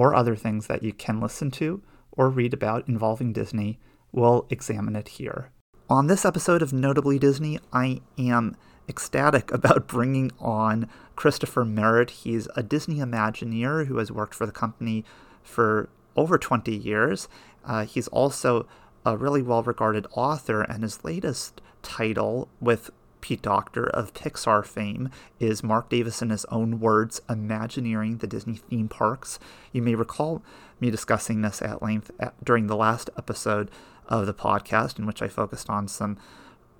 or other things that you can listen to or read about involving Disney, we'll examine it here. On this episode of Notably Disney, I am ecstatic about bringing on Christopher Merritt. He's a Disney Imagineer who has worked for the company for over 20 years. Uh, he's also a really well regarded author, and his latest title with Pete Docter of Pixar fame is Marc Davis in his own words, Imagineering the Disney theme parks. You may recall me discussing this at length at, during the last episode of the podcast, in which I focused on some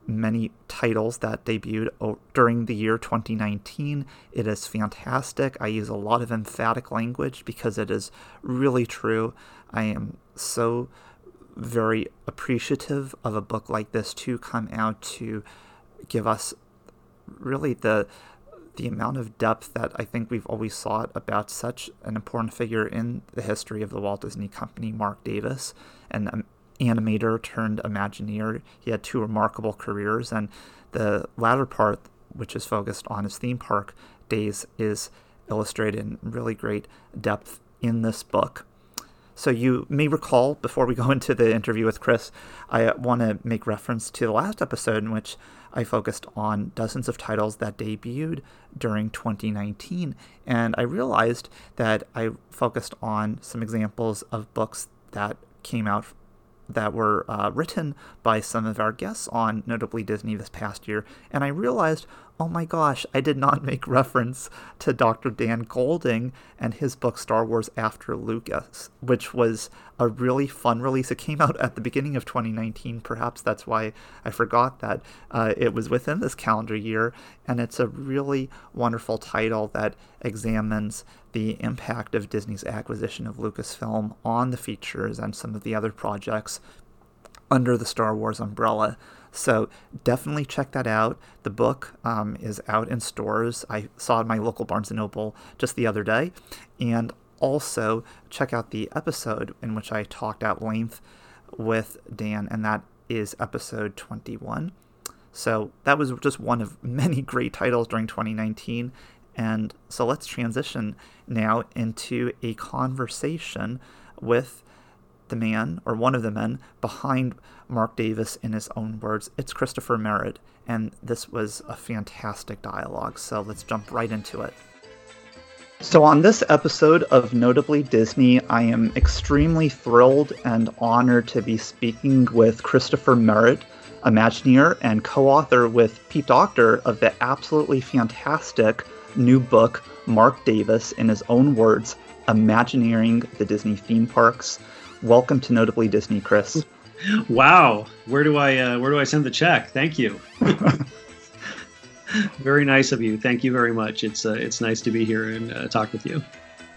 many titles that debuted during the year 2019. It is fantastic. I use a lot of emphatic language because it is really true. I am so very appreciative of a book like this to come out to give us really the the amount of depth that I think we've always sought about such an important figure in the history of the Walt Disney Company, Marc Davis, an animator turned Imagineer. He had two remarkable careers, and the latter part, which is focused on his theme park days, is illustrated in really great depth in this book. So you may recall, before we go into the interview with Chris, I uh, want to make reference to the last episode in which I focused on dozens of titles that debuted during 2019. And I realized that I focused on some examples of books that came out that were uh, written by some of our guests on Notably Disney this past year. And I realized, oh my gosh, I did not make reference to Dr. Dan Golding and his book Star Wars After Lucas, which was a really fun release. It came out at the beginning of 2019. Perhaps that's why I forgot that uh, it was within this calendar year. And it's a really wonderful title that examines the impact of Disney's acquisition of Lucasfilm on the features and some of the other projects under the Star Wars umbrella. So definitely check that out. The book um, is out in stores. I saw it my local Barnes & Noble just the other day. And also check out the episode in which I talked at length with Dan, and that is episode 21. So that was just one of many great titles during 2019. And so let's transition now into a conversation with the man, or one of the men, behind Marc Davis in his own words. It's Christopher Merritt, and this was a fantastic dialogue. So let's jump right into it. So, on this episode of Notably Disney, I am extremely thrilled and honored to be speaking with Christopher Merritt, Imagineer and co author with Pete Docter of the absolutely fantastic new book, Marc Davis, in his own words, Imagineering the Disney Theme Parks. Welcome to Notably Disney, Chris. Wow, where do I uh, where do I send the check? Thank you. very nice of you. Thank you very much. It's uh, it's nice to be here and uh, talk with you.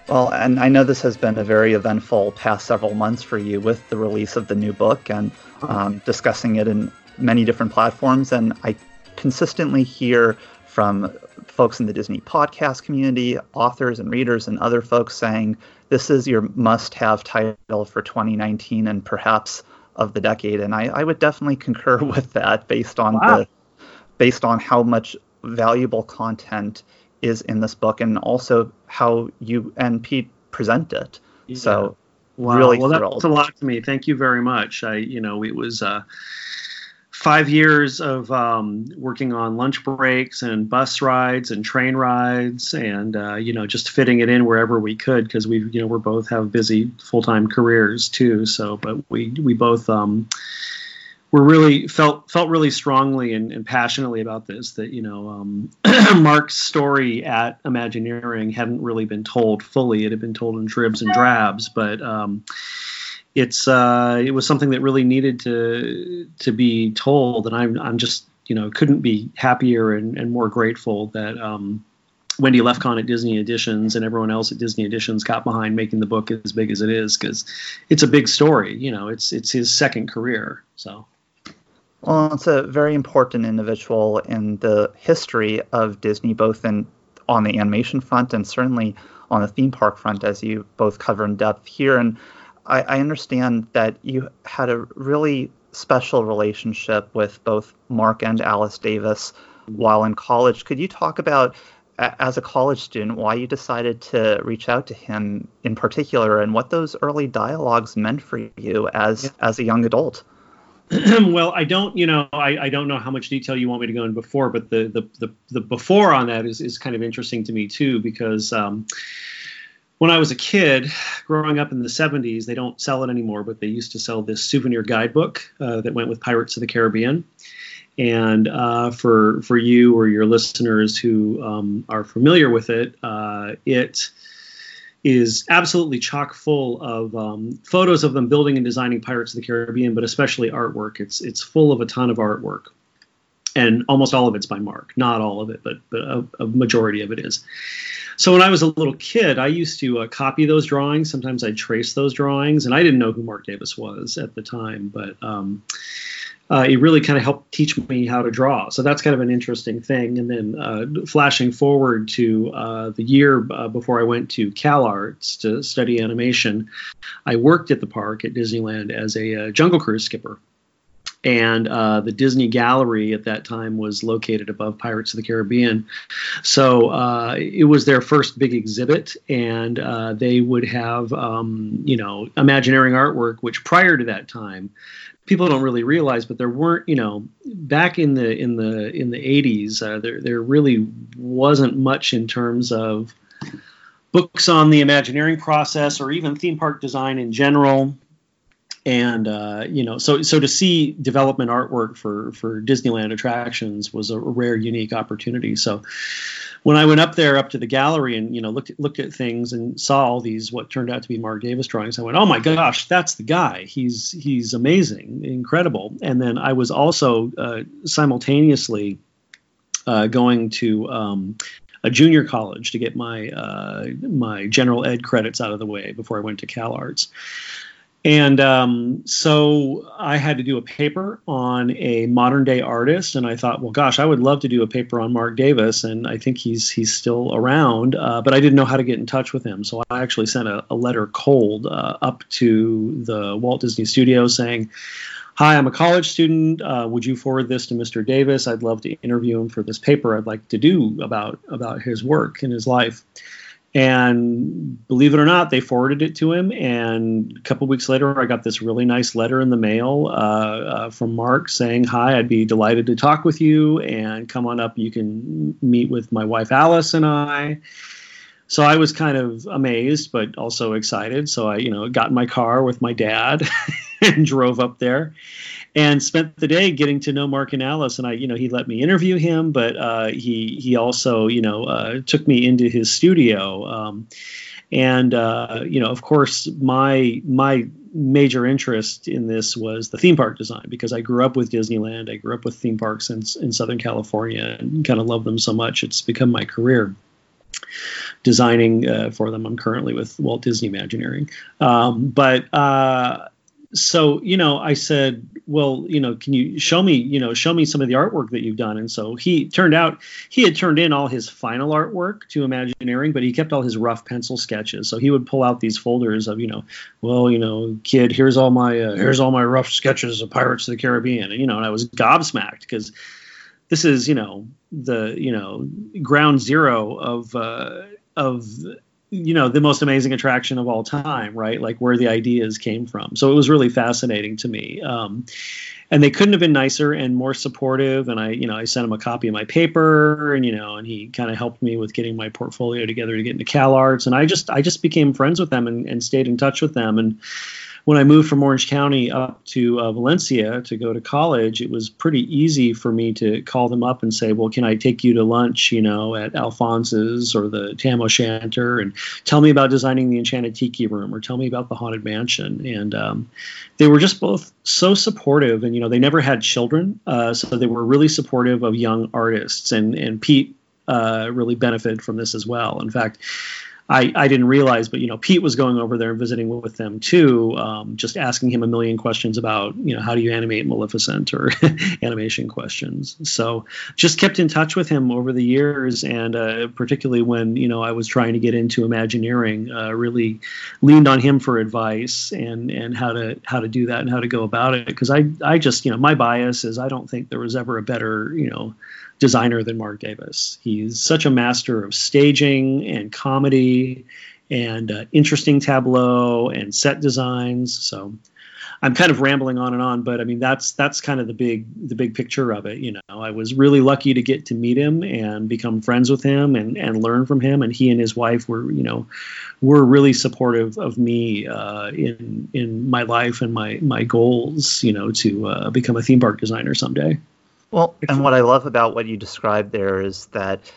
Well, and I know this has been a very eventful past several months for you with the release of the new book and um, discussing it in many different platforms. And I consistently hear from folks in the Disney podcast community, authors and readers, and other folks saying this is your must have title for 2019 and perhaps of the decade. And I, I would definitely concur with that based on wow. the based on how much valuable content is in this book and also how you and Pete present it. Yeah. So wow. really well, thrilled. that's a lot to me. Thank you very much. I, you know, it was uh, five years of um, working on lunch breaks and bus rides and train rides, and uh, you know, just fitting it in wherever we could because we, you know, we're both have busy full time careers too. So, but we we both. Um, were really felt felt really strongly and, and passionately about this that you know um, Marc's story at Imagineering hadn't really been told fully. It had been told in dribs and drabs, but um, it's uh, it was something that really needed to to be told, and I'm I'm just you know couldn't be happier and, and more grateful that um, Wendy Lefkon at Disney Editions and everyone else at Disney Editions got behind making the book as big as it is because it's a big story. You know, it's it's his second career, so. Well, it's a very important individual in the history of Disney, both in on the animation front and certainly on the theme park front, as you both cover in depth here. And I, I understand that you had a really special relationship with both Marc and Alice Davis while in college. Could you talk about, as a college student, why you decided to reach out to him in particular, and what those early dialogues meant for you as yeah. as a young adult? well, I don't, you know, I, I don't know how much detail you want me to go in before, but the the the, the before on that is is kind of interesting to me too because. Um, when I was a kid, growing up in the 70s, they don't sell it anymore, but they used to sell this souvenir guidebook uh, that went with Pirates of the Caribbean. And uh, for for you or your listeners who um, are familiar with it, uh, it is absolutely chock full of um, photos of them building and designing Pirates of the Caribbean, but especially artwork. It's it's full of a ton of artwork, and almost all of it's by Marc. Not all of it, but but a, a majority of it is. So when I was a little kid, I used to uh, copy those drawings. Sometimes I'd trace those drawings, and I didn't know who Marc Davis was at the time, but. Um, uh, it really kind of helped teach me how to draw. So that's kind of an interesting thing. And then uh, flashing forward to uh, the year uh, before I went to Cal Arts to study animation, I worked at the park at Disneyland as a uh, Jungle Cruise skipper. And uh, the Disney Gallery at that time was located above Pirates of the Caribbean. So it was their first big exhibit, and they would have, um, you know, Imagineering artwork, which prior to that time, people don't really realize, but there weren't, you know, back in the in the in the 80s, uh, there there really wasn't much in terms of books on the Imagineering process or even theme park design in general. And uh, you know, so so to see development artwork for for Disneyland attractions was a rare, unique opportunity. So when I went up there, up to the gallery, and you know looked looked at things and saw all these what turned out to be Marc Davis drawings, I went, "Oh my gosh, that's the guy! He's he's amazing, incredible!" And then I was also uh, simultaneously uh, going to um, a junior college to get my uh, my general ed credits out of the way before I went to Cal Arts. And um, so I had to do a paper on a modern day artist, and I thought, well, gosh, I would love to do a paper on Marc Davis, and I think he's he's still around, uh, but I didn't know how to get in touch with him. So I actually sent a, a letter cold uh, up to the Walt Disney Studio saying, "Hi, I'm a college student. Uh, would you forward this to Mr. Davis? I'd love to interview him for this paper I'd like to do about about his work and his life." And believe it or not, they forwarded it to him. And a couple weeks later, I got this really nice letter in the mail uh, uh, from Marc saying, Hi, I'd be delighted to talk with you. And come on up, you can meet with my wife Alice and I. So I was kind of amazed, but also excited. So I, you know, got in my car with my dad and drove up there and spent the day getting to know Marc and Alice. And I, you know, he let me interview him, but uh, he he also, you know, uh, took me into his studio. Um, and uh, you know, of course, my my major interest in this was the theme park design because I grew up with Disneyland. I grew up with theme parks in, in Southern California and kind of love them so much. It's become my career designing uh, for them. I'm currently with Walt Disney Imagineering. Um, but uh, so, you know, I said, well, you know, can you show me, you know, show me some of the artwork that you've done? And so he turned out he had turned in all his final artwork to Imagineering, but he kept all his rough pencil sketches. So he would pull out these folders of, you know, well, you know, kid, here's all my uh, here's all my rough sketches of Pirates of the Caribbean, and you know, and I was gobsmacked because this is, you know, the you know ground zero of uh, of you know the most amazing attraction of all time right? Like where the ideas came from. So it was really fascinating to me. Um, and they couldn't have been nicer and more supportive. And i you know i sent him a copy of my paper and you know and he kind of helped me with getting my portfolio together to get into cal arts. And i just i just became friends with them and, and stayed in touch with them. And when I moved from Orange County up to uh, Valencia to go to college, it was pretty easy for me to call them up and say, "Well, can I take you to lunch, you know, at Alphonse's or the Tam O'Shanter, and tell me about designing the Enchanted Tiki Room, or tell me about the Haunted Mansion?" And um, they were just both so supportive, and you know, they never had children, uh, so they were really supportive of young artists, and and Pete uh, really benefited from this as well. In fact I, I didn't realize, but you know, Pete was going over there and visiting with them too, um, just asking him a million questions about, you know, how do you animate Maleficent or animation questions. So just kept in touch with him over the years, and uh, particularly when you know I was trying to get into Imagineering, uh, really leaned on him for advice and and how to how to do that and how to go about it. Because I I just you know my bias is I don't think there was ever a better you know designer than Marc Davis. He's such a master of staging and comedy and uh, interesting tableau and set designs. So I'm kind of rambling on and on, but I mean that's that's kind of the big the big picture of it. You know, I was really lucky to get to meet him and become friends with him and and learn from him. And he and his wife were you know were really supportive of me uh, in in my life and my my goals. You know, to uh, become a theme park designer someday. Well, and what I love about what you described there is that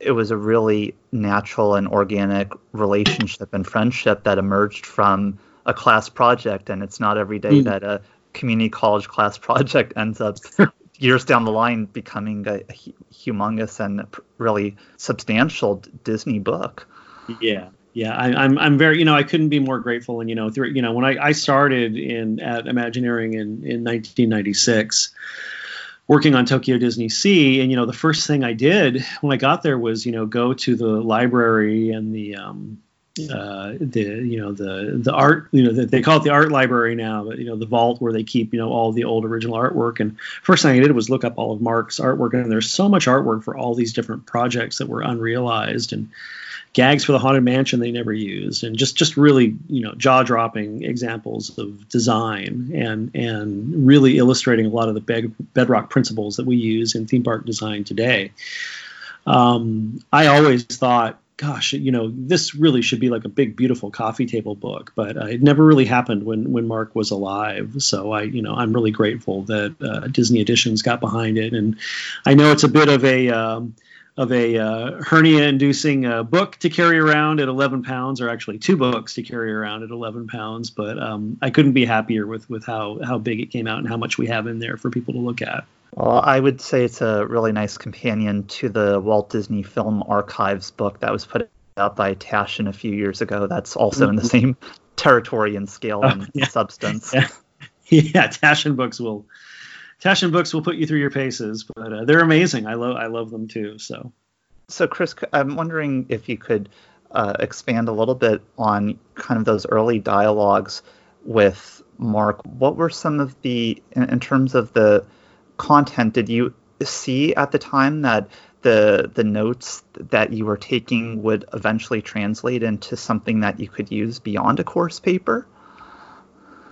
it was a really natural and organic relationship and friendship that emerged from a class project. And it's not every day mm. that a community college class project ends up years down the line becoming a, humongous and really substantial Disney book. Yeah, yeah, I, am I'm, I'm very you know I couldn't be more grateful and you know through you know when I, I started in at Imagineering in in 1996 working on Tokyo Disney Sea, and you know, the first thing I did when I got there was you know go to the library and the um, uh, the you know the the art you know the, they call it the art library now, but you know the vault where they keep you know all the old original artwork. And first thing I did was look up all of Marc's artwork, and there's so much artwork for all these different projects that were unrealized and gags for the haunted mansion they never used and just just really you know jaw-dropping examples of design and and really illustrating a lot of the bed, bedrock principles that we use in theme park design today. Um, i always thought gosh you know this really should be like a big beautiful coffee table book but uh, it never really happened when when marc was alive. So i you know i'm really grateful that uh, disney editions got behind it and i know it's a bit of a um, of a uh, hernia-inducing uh, book to carry around at 11 pounds, or actually two books to carry around at 11 pounds. But um, I couldn't be happier with with how how big it came out and how much we have in there for people to look at. Well, I would say it's a really nice companion to the Walt Disney Film Archives book that was put out by Taschen a few years ago. That's also in the mm-hmm. same territory and scale oh, and yeah. substance. Yeah. yeah, Taschen books will Taschen books will put you through your paces, but uh, they're amazing. I love I love them too. So, so Chris, I'm wondering if you could uh, expand a little bit on kind of those early dialogues with Marc. What were some of the in, in terms of the content? Did you see at the time that the the notes that you were taking would eventually translate into something that you could use beyond a course paper?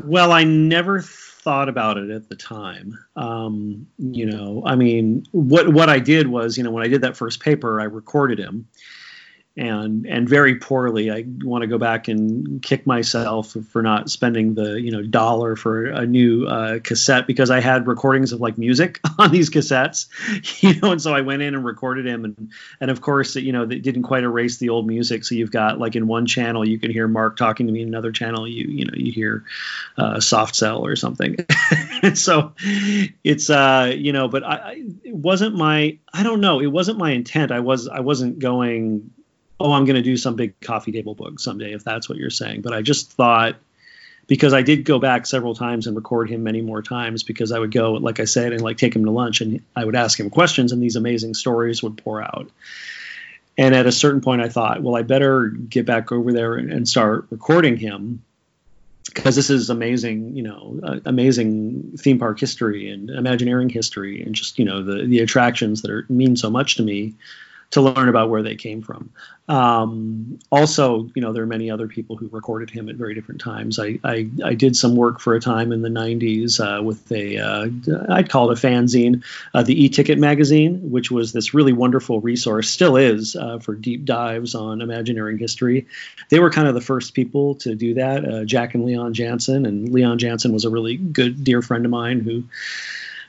Well, I never thought about it at the time. Um, you know, I mean, what what I did was, you know, when I did that first paper, I recorded him, and and very poorly. I want to go back and kick myself for not spending the you know dollar for a new uh, cassette because I had recordings of like music on these cassettes, you know, and so I went in and recorded him, and and of course you know they didn't quite erase the old music, so you've got like in one channel you can hear Marc talking to me, in another channel you you know you hear uh, Soft Cell or something, so it's uh you know, but I it wasn't my I don't know. It wasn't my intent. I was I wasn't going oh, I'm going to do some big coffee table book someday, if that's what you're saying. But I just thought, because I did go back several times and record him many more times because I would go, like I said, and like take him to lunch and I would ask him questions and these amazing stories would pour out. And at a certain point, I thought, well, I better get back over there and, start recording him because this is amazing, you know, uh, amazing theme park history and Imagineering history and just you know the the attractions that are mean so much to me to learn about where they came from. Um, also, you know, there are many other people who recorded him at very different times. I, I, I did some work for a time in the 90s uh, with a, uh, I'd call it a fanzine, uh, the e-ticket magazine, which was this really wonderful resource, still is, uh, for deep dives on Imagineering history. They were kind of the first people to do that, uh, Jack and Leon Janzen. And Leon Janzen was a really good, dear friend of mine who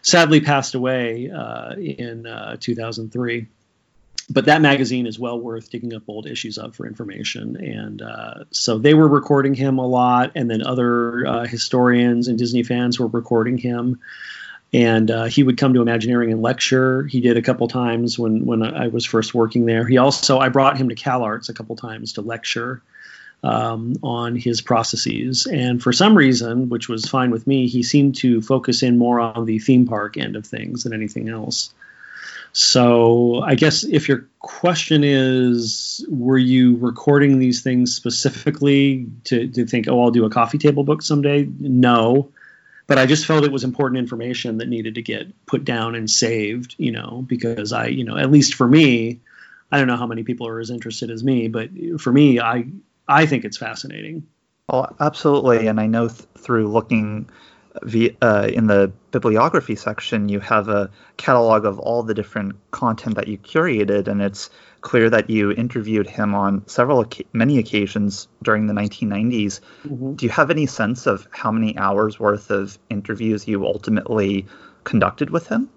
sadly passed away uh, in 2003 but that magazine is well worth digging up old issues of for information. And uh, so they were recording him a lot, and then other uh, historians and Disney fans were recording him. And uh, he would come to Imagineering and lecture. He did a couple times when when I was first working there. He also I brought him to CalArts a couple times to lecture um, on his processes. And for some reason, which was fine with me, he seemed to focus in more on the theme park end of things than anything else. So I guess if your question is, were you recording these things specifically to, to think, oh, I'll do a coffee table book someday? No. But I just felt it was important information that needed to get put down and saved, you know, because I, you know, at least for me, I don't know how many people are as interested as me, but for me, I I think it's fascinating. Oh, absolutely. And I know th- through looking uh, in the bibliography section, you have a catalog of all the different content that you curated, and it's clear that you interviewed him on several, many occasions during the 1990s. Mm-hmm. Do you have any sense of how many hours worth of interviews you ultimately conducted with him?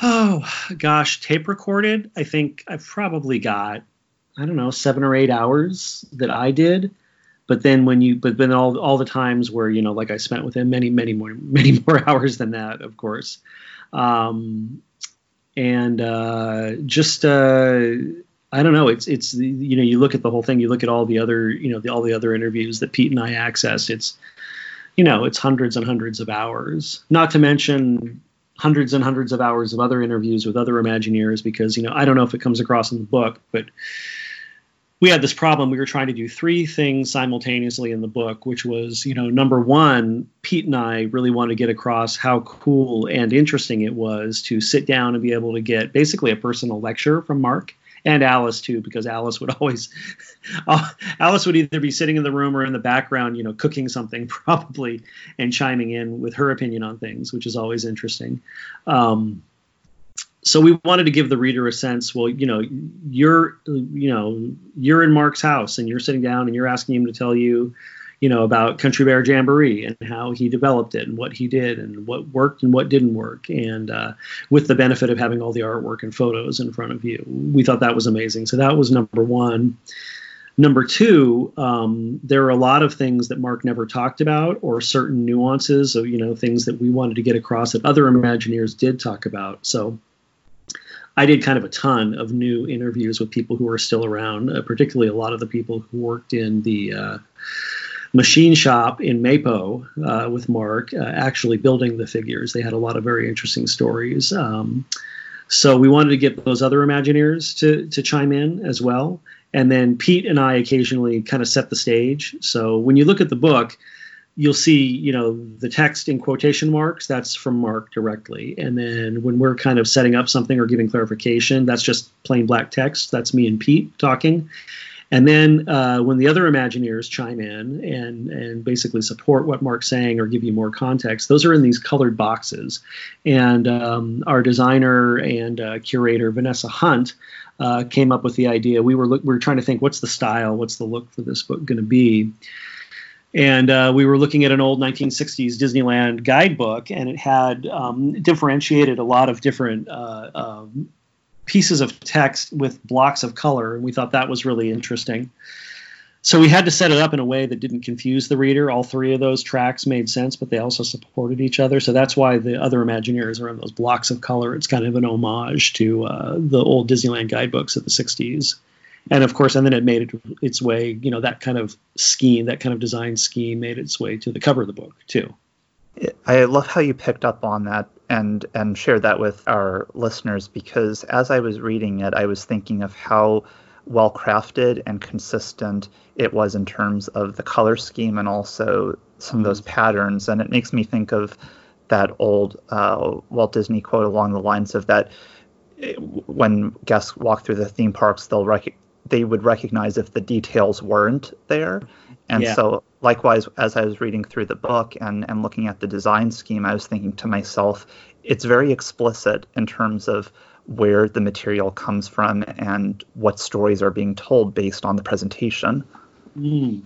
Oh gosh, tape recorded. I think I've probably got I don't know seven or eight hours that I did but then when you but then all all the times where you know like I spent with him many many more many more hours than that of course. Um, and uh, just uh, I don't know. It's it's you know you look at the whole thing you look at all the other you know the, all the other interviews that Pete and I accessed it's you know it's hundreds and hundreds of hours. Not to mention hundreds and hundreds of hours of other interviews with other Imagineers because you know I don't know if it comes across in the book but we had this problem. We were trying to do three things simultaneously in the book, which was, you know, number one, Pete and I really wanted to get across how cool and interesting it was to sit down and be able to get basically a personal lecture from Marc and Alice too, because Alice would always, uh, Alice would either be sitting in the room or in the background, you know, cooking something probably and chiming in with her opinion on things, which is always interesting. Um, so we wanted to give the reader a sense well you know you're you know you're in marc's house and you're sitting down and you're asking him to tell you you know about country bear jamboree and how he developed it and what he did and what worked and what didn't work. And uh, with the benefit of having all the artwork and photos in front of you we thought that was amazing. So that was number one. Number two, um, there are a lot of things that Marc never talked about, or certain nuances of you know things that we wanted to get across that other Imagineers did talk about. So I did kind of a ton of new interviews with people who are still around, uh, particularly a lot of the people who worked in the uh, machine shop in Mapo uh, with Marc, uh, actually building the figures. They had a lot of very interesting stories. Um, so we wanted to get those other Imagineers to, to chime in as well. And then Pete and I occasionally kind of set the stage. So when you look at the book, you'll see, you know, the text in quotation marks, that's from Marc directly. And then when we're kind of setting up something or giving clarification, that's just plain black text. That's me and Pete talking. And then uh, when the other Imagineers chime in and, and basically support what Marc's saying or give you more context, those are in these colored boxes. And um, our designer and uh, curator, Vanessa Hunt, uh, came up with the idea. We were, look, we were trying to think what's the style, what's the look for this book going to be and uh, we were looking at an old 1960s Disneyland guidebook, and it had um, differentiated a lot of different uh, um, pieces of text with blocks of color, and we thought that was really interesting. So we had to set it up in a way that didn't confuse the reader. All three of those tracks made sense, but they also supported each other. So that's why the other Imagineers are in those blocks of color. It's kind of an homage to uh, the old Disneyland guidebooks of the 60s and of course, and then it made it, its way. You know, that kind of scheme, that kind of design scheme, made its way to the cover of the book too. I love how you picked up on that and and shared that with our listeners because as I was reading it, I was thinking of how well crafted and consistent it was in terms of the color scheme and also some of those patterns. And it makes me think of that old uh, Walt Disney quote along the lines of that eh, when guests walk through the theme parks, they'll rec- they would recognize if the details weren't there. And Yeah. so, likewise, as I was reading through the book and, and looking at the design scheme, I was thinking to myself, it's very explicit in terms of where the material comes from and what stories are being told based on the presentation. Mm.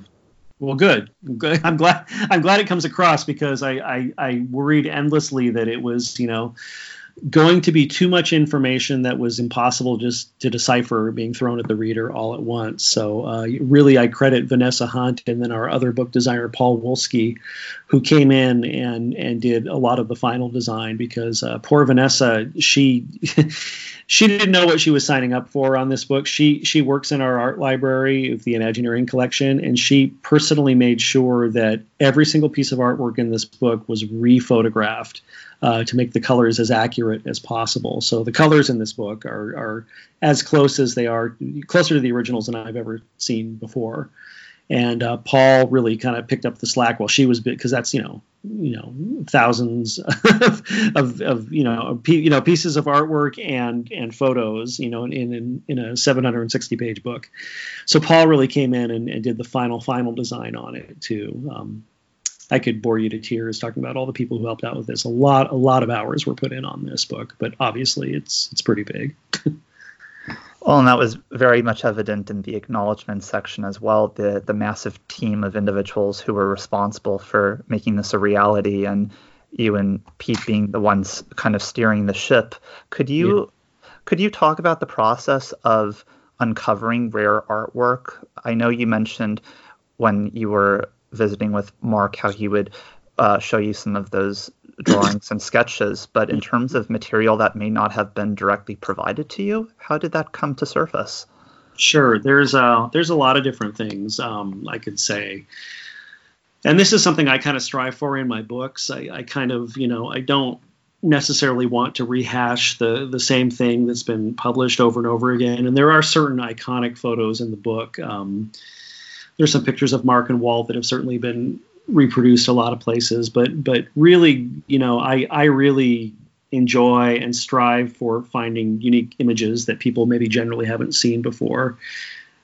Well, good. Good. I'm glad. I'm glad it comes across because I, I I worried endlessly that it was you know going to be too much information that was impossible just to decipher being thrown at the reader all at once. So uh, really, I credit Vanessa Hunt and then our other book designer Paul Wolski, who came in and and did a lot of the final design because uh, poor Vanessa she. she didn't know what she was signing up for on this book. She she works in our art library of the Imagineering collection, and she personally made sure that every single piece of artwork in this book was rephotographed uh, to make the colors as accurate as possible. So the colors in this book are are as close as they are closer to the originals than I've ever seen before. And uh, Paul really kind of picked up the slack while she was because that's you know you know thousands of, of, of you know you know pieces of artwork and and photos you know in in, in a 760 page book so paul really came in and, and did the final final design on it too um, i could bore you to tears talking about all the people who helped out with this a lot a lot of hours were put in on this book but obviously it's it's pretty big Well, and that was very much evident in the acknowledgement section as well. The the massive team of individuals who were responsible for making this a reality, and you and Pete being the ones kind of steering the ship. Could you could you talk about the process of uncovering rare artwork? I know you mentioned when you were visiting with Marc how he would uh, show you some of those drawings and sketches, but in terms of material that may not have been directly provided to you, how did that come to surface? Sure, there's a there's a lot of different things um, I could say, and this is something I kind of strive for in my books. I, I kind of you know I don't necessarily want to rehash the the same thing that's been published over and over again. And there are certain iconic photos in the book. Um, there's some pictures of Marc and Walt that have certainly been reproduced a lot of places, but but really, you know, I I really enjoy and strive for finding unique images that people maybe generally haven't seen before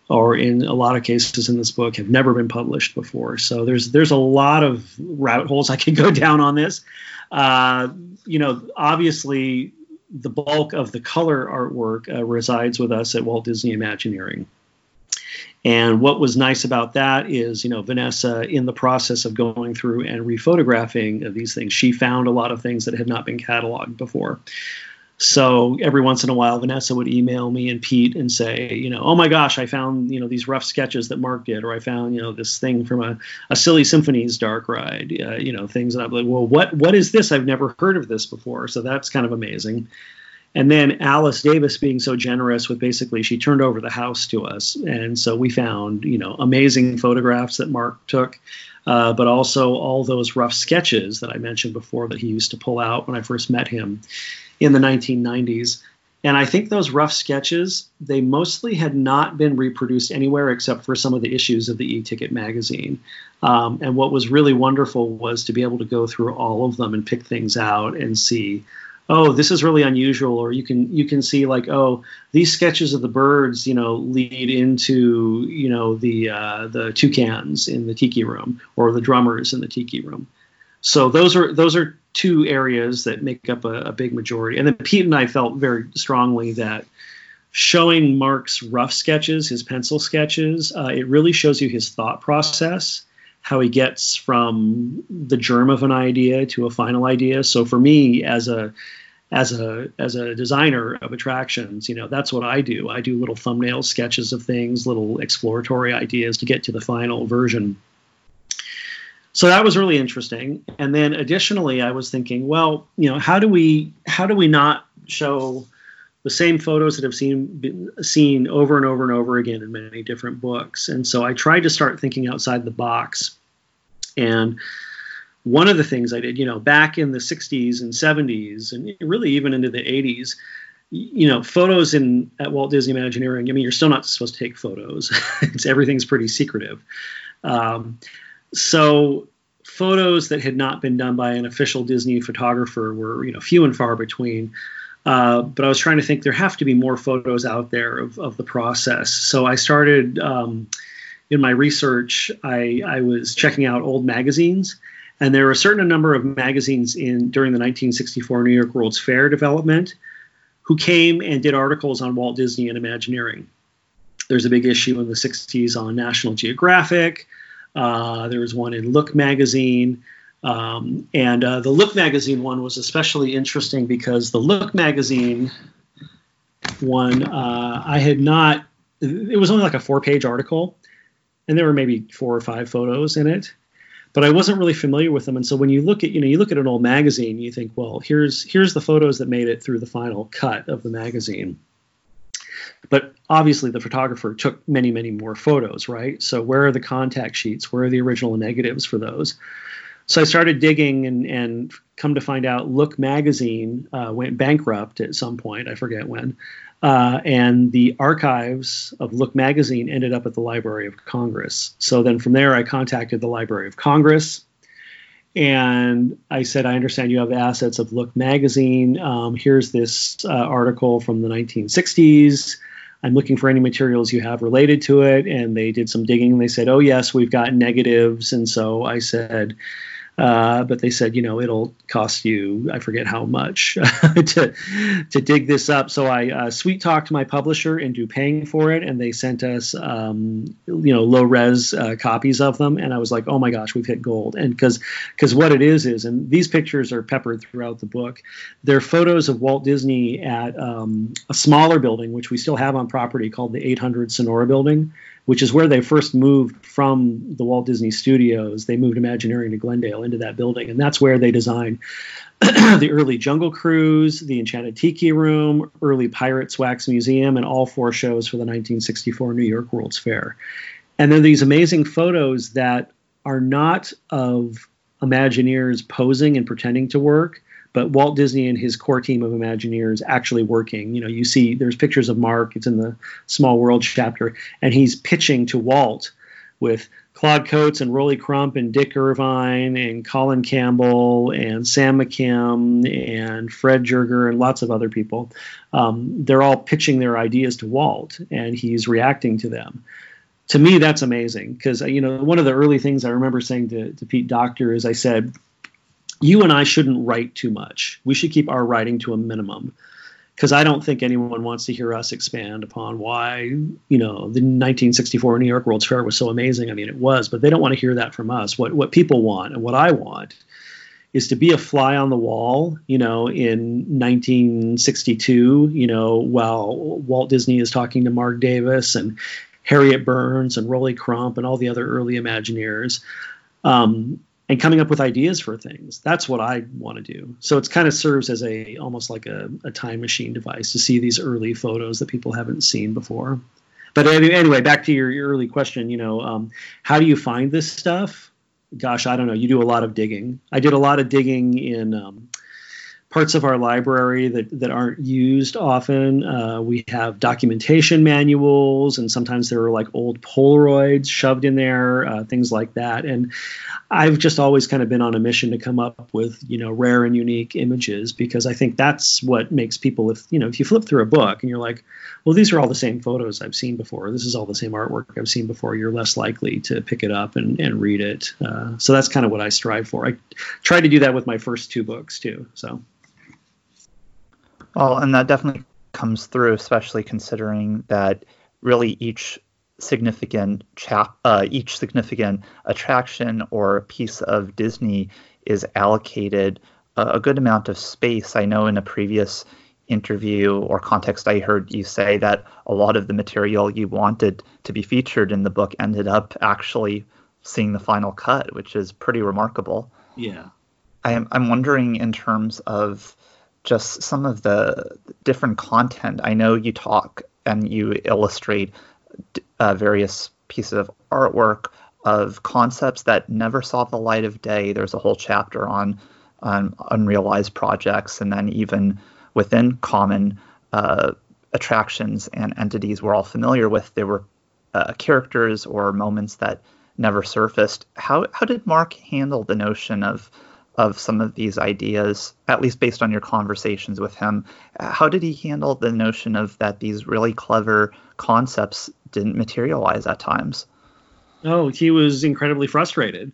or in a lot of cases in this book have never been published before. So there's there's a lot of rabbit holes i could go down on this. Uh, you know obviously the bulk of the color artwork uh, resides with us at walt disney imagineering and what was nice about that is, you know, Vanessa, in the process of going through and rephotographing these things, she found a lot of things that had not been cataloged before. So every once in a while, Vanessa would email me and Pete and say, you know, oh my gosh, I found, you know, these rough sketches that Marc did, or I found, you know, this thing from a, a Silly Symphonies dark ride, uh, you know, things And I'm like, well, what what is this? I've never heard of this before. So that's kind of amazing. And then Alice Davis being so generous with basically she turned over the house to us, and so we found you know amazing photographs that Marc took, uh, but also all those rough sketches that I mentioned before that he used to pull out when I first met him in the 1990s. And I think those rough sketches they mostly had not been reproduced anywhere except for some of the issues of the e-ticket magazine. Um, and what was really wonderful was to be able to go through all of them and pick things out and see oh this is really unusual or you can you can see like oh these sketches of the birds you know lead into you know the uh, the toucans in the tiki room or the drummers in the tiki room. So those are those are two areas that make up a, a big majority. And then pete and i felt very strongly that showing marc's rough sketches his pencil sketches uh, it really shows you his thought process how he gets from the germ of an idea to a final idea. So for me, as a as a as a designer of attractions, you know, that's what I do. I do little thumbnail sketches of things, little exploratory ideas to get to the final version. So that was really interesting. And then additionally, I was thinking, well, you know, how do we how do we not show the same photos that have seen been seen over and over and over again in many different books. And so I tried to start thinking outside the box. And one of the things I did, you know, back in the 60s and 70s, and really even into the 80s, you know, photos in at Walt Disney Imagineering. I mean, you're still not supposed to take photos. it's everything's pretty secretive. Um, so photos that had not been done by an official Disney photographer were, you know, few and far between. Uh, but I was trying to think there have to be more photos out there of, of the process. So I started um, in my research. I, I was checking out old magazines, and there were a certain number of magazines in during the 1964 New York World's Fair development who came and did articles on Walt Disney and Imagineering. There's a big issue in the 60s on National Geographic. Uh, there was one in Look magazine. Um, and uh, the Look magazine one was especially interesting because the Look magazine one, uh, I had not, it was only like a four page article, and there were maybe four or five photos in it. But I wasn't really familiar with them, and so when you look at you know you look at an old magazine, you think, well, here's here's the photos that made it through the final cut of the magazine. But obviously, the photographer took many, many more photos, right? So, where are the contact sheets? Where are the original negatives for those? So, I started digging and, and come to find out Look magazine uh, went bankrupt at some point. I forget when. Uh, and the archives of Look magazine ended up at the Library of Congress. So, then from there, I contacted the Library of Congress and I said, I understand you have assets of Look magazine. Um, here's this uh, article from the 1960s. I'm looking for any materials you have related to it. And they did some digging. They said, Oh, yes, we've got negatives. And so I said, uh, but they said, you know, it'll cost you, I forget how much to, to dig this up. So I uh, sweet talked my publisher into paying for it, and they sent us, um, you know, low res uh, copies of them. And I was like, oh my gosh, we've hit gold. And because because what it is is, and these pictures are peppered throughout the book, they're photos of Walt Disney at um, a smaller building, which we still have on property called the 800 Sonora Building which is where they first moved from the Walt Disney Studios. They moved Imagineering to Glendale into that building, and that's where they designed the early Jungle Cruise, the Enchanted Tiki Room, early Pirates Wax Museum, and all four shows for the 1964 New York World's Fair. And then these amazing photos that are not of Imagineers posing and pretending to work, but Walt Disney and his core team of Imagineers actually working. You know, you see there's pictures of Marc. It's in the Small World chapter, and he's pitching to Walt with Claude Coats and Rolly Crump and Dick Irvine and Colin Campbell and Sam McKim and Fred Joerger and lots of other people. Um, they're all pitching their ideas to Walt, and he's reacting to them. To me, that's amazing because you know one of the early things I remember saying to, to Pete Docter is I said, you and I shouldn't write too much. We should keep our writing to a minimum because I don't think anyone wants to hear us expand upon why, you know, the 1964 New York World's Fair was so amazing. I mean, it was, but they don't want to hear that from us. What what people want and what I want is to be a fly on the wall, you know, in 1962, you know, while Walt Disney is talking to Marc Davis and Harriet Burns and Rolly Crump and all the other early Imagineers. Um, and coming up with ideas for things. That's what I want to do. So it's kind of serves as a almost like a, a time machine device to see these early photos that people haven't seen before. But anyway, back to your, your early question. You know, um, how do you find this stuff? Gosh, I don't know. You do a lot of digging. I did a lot of digging in um, parts of our library that, that aren't used often. Uh, we have documentation manuals, and sometimes there are like old Polaroids shoved in there, uh, things like that. And I've just always kind of been on a mission to come up with you know rare and unique images because I think that's what makes people if you know if you flip through a book and you're like, well these are all the same photos I've seen before, this is all the same artwork I've seen before, you're less likely to pick it up and, and read it. Uh, so that's kind of what I strive for. I tried to do that with my first two books too. So. Well, and that definitely comes through, especially considering that really each significant chap, uh, each significant attraction or piece of Disney is allocated a, a good amount of space. I know in a previous interview or context, I heard you say that a lot of the material you wanted to be featured in the book ended up actually seeing the final cut, which is pretty remarkable. Yeah. I am, I'm wondering in terms of just some of the different content. I know you talk and you illustrate uh, various pieces of artwork of concepts that never saw the light of day. There's a whole chapter on unrealized projects, and then even within common uh, attractions and entities we're all familiar with, there were uh, characters or moments that never surfaced. How how did Marc handle the notion of of some of these ideas, at least based on your conversations with him? How did he handle the notion of that these really clever concepts didn't materialize at times? Oh, he was incredibly frustrated.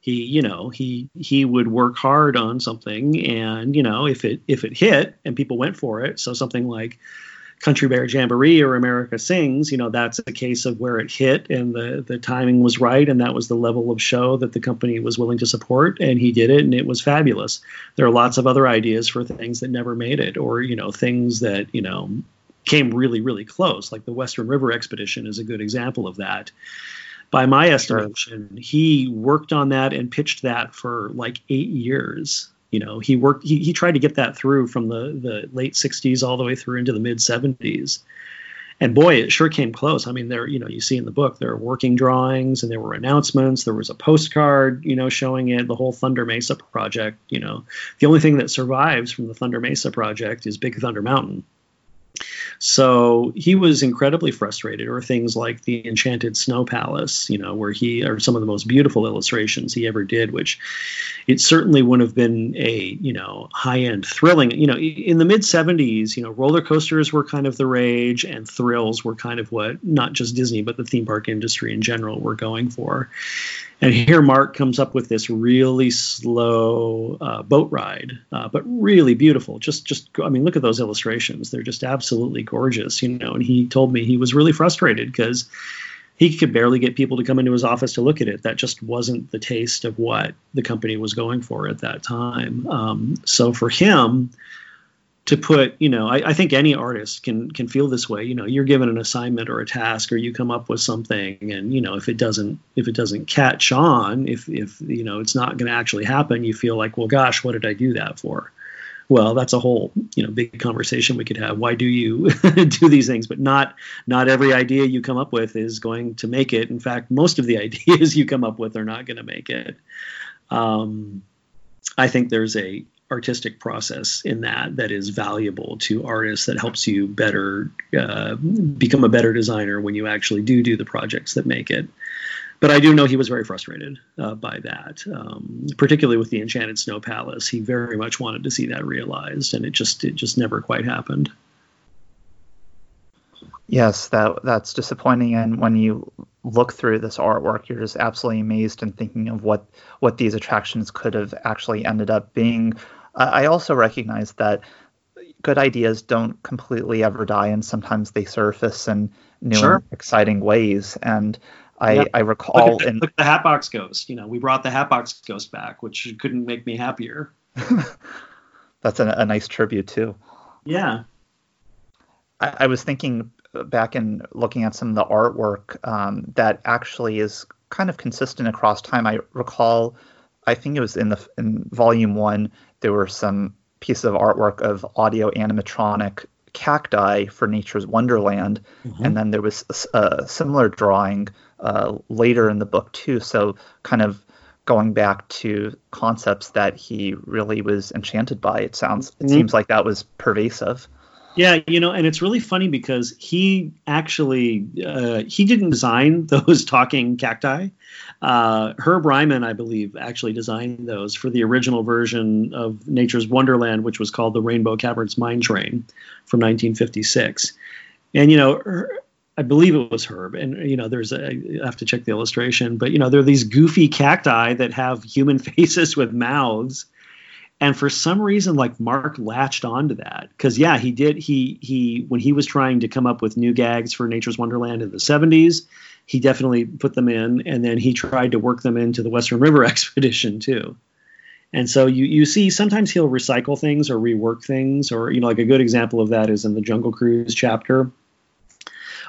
He, you know, he he would work hard on something, and you know, if it if it hit and people went for it, so something like Country Bear Jamboree or America Sings, you know, that's a case of where it hit and the the timing was right and that was the level of show that the company was willing to support and he did it and it was fabulous. There are lots of other ideas for things that never made it or, you know, things that, you know, came really really close. Like the Western River expedition is a good example of that. By my estimation, he worked on that and pitched that for like 8 years you know he worked he, he tried to get that through from the the late 60s all the way through into the mid 70s and boy it sure came close. I mean there you know you see in the book there are working drawings and there were announcements. There was a postcard you know showing it the whole thunder mesa project you know. The only thing that survives from the thunder mesa project is big thunder mountain so he was incredibly frustrated, or things like the Enchanted Snow Palace, you know, where he are some of the most beautiful illustrations he ever did, which it certainly wouldn't have been a, you know, high end thrilling. You know, in the mid 70s, you know, roller coasters were kind of the rage and thrills were kind of what not just Disney, but the theme park industry in general were going for. And here Marc comes up with this really slow uh, boat ride, uh, but really beautiful. Just, just I mean, look at those illustrations; they're just absolutely gorgeous, you know. And he told me he was really frustrated because he could barely get people to come into his office to look at it. That just wasn't the taste of what the company was going for at that time. Um, so for him, to put you know I, I, think any artist can can feel this way you know you're given an assignment or a task or you come up with something and you know if it doesn't if it doesn't catch on if if you know it's not going to actually happen you feel like well gosh what did i do that for well that's a whole you know big conversation we could have. Why do you do these things? But not not every idea you come up with is going to make it. In fact most of the ideas you come up with are not going to make it. Um, i think there's a artistic process in that that is valuable to artists that helps you better uh, become a better designer when you actually do do the projects that make it but I do know he was very frustrated uh, by that, um, particularly with the Enchanted Snow Palace. He very much wanted to see that realized, and it just it just never quite happened. Yes, that that's disappointing. And when you look through this artwork, you're just absolutely amazed and thinking of what what these attractions could have actually ended up being. I also recognize that good ideas don't completely ever die, and sometimes they surface in new Sure. and exciting ways. And I, Yeah. I recall look at, the, in look the Hatbox Ghost. You know, we brought the Hatbox Ghost back, which couldn't make me happier. that's a, a nice tribute too. Yeah. I, I was thinking back in looking at some of the artwork um, that actually is kind of consistent across time. I recall, I think it was in the in volume one, there were some pieces of artwork of audio animatronic cacti for Nature's Wonderland, and then there was a similar drawing uh, later in the book too. So kind of going back to concepts that he really was enchanted by. It sounds, it Mhm. seems like that was pervasive. Yeah, you know, and it's really funny because he actually uh, he didn't design those talking cacti. Uh, Herb Ryman, I believe, actually designed those for the original version of Nature's Wonderland, which was called the Rainbow Caverns Mine Train from 1956. And you know, Her- I believe it was Herb, and you know, there's a I have to check the illustration, but you know, there are these goofy cacti that have human faces with mouths and for some reason like marc latched onto that because yeah he did he he when he was trying to come up with new gags for nature's wonderland in the 70s he definitely put them in and then he tried to work them into the western river expedition too. And so you you see sometimes he'll recycle things or rework things or you know like a good example of that is in the jungle cruise chapter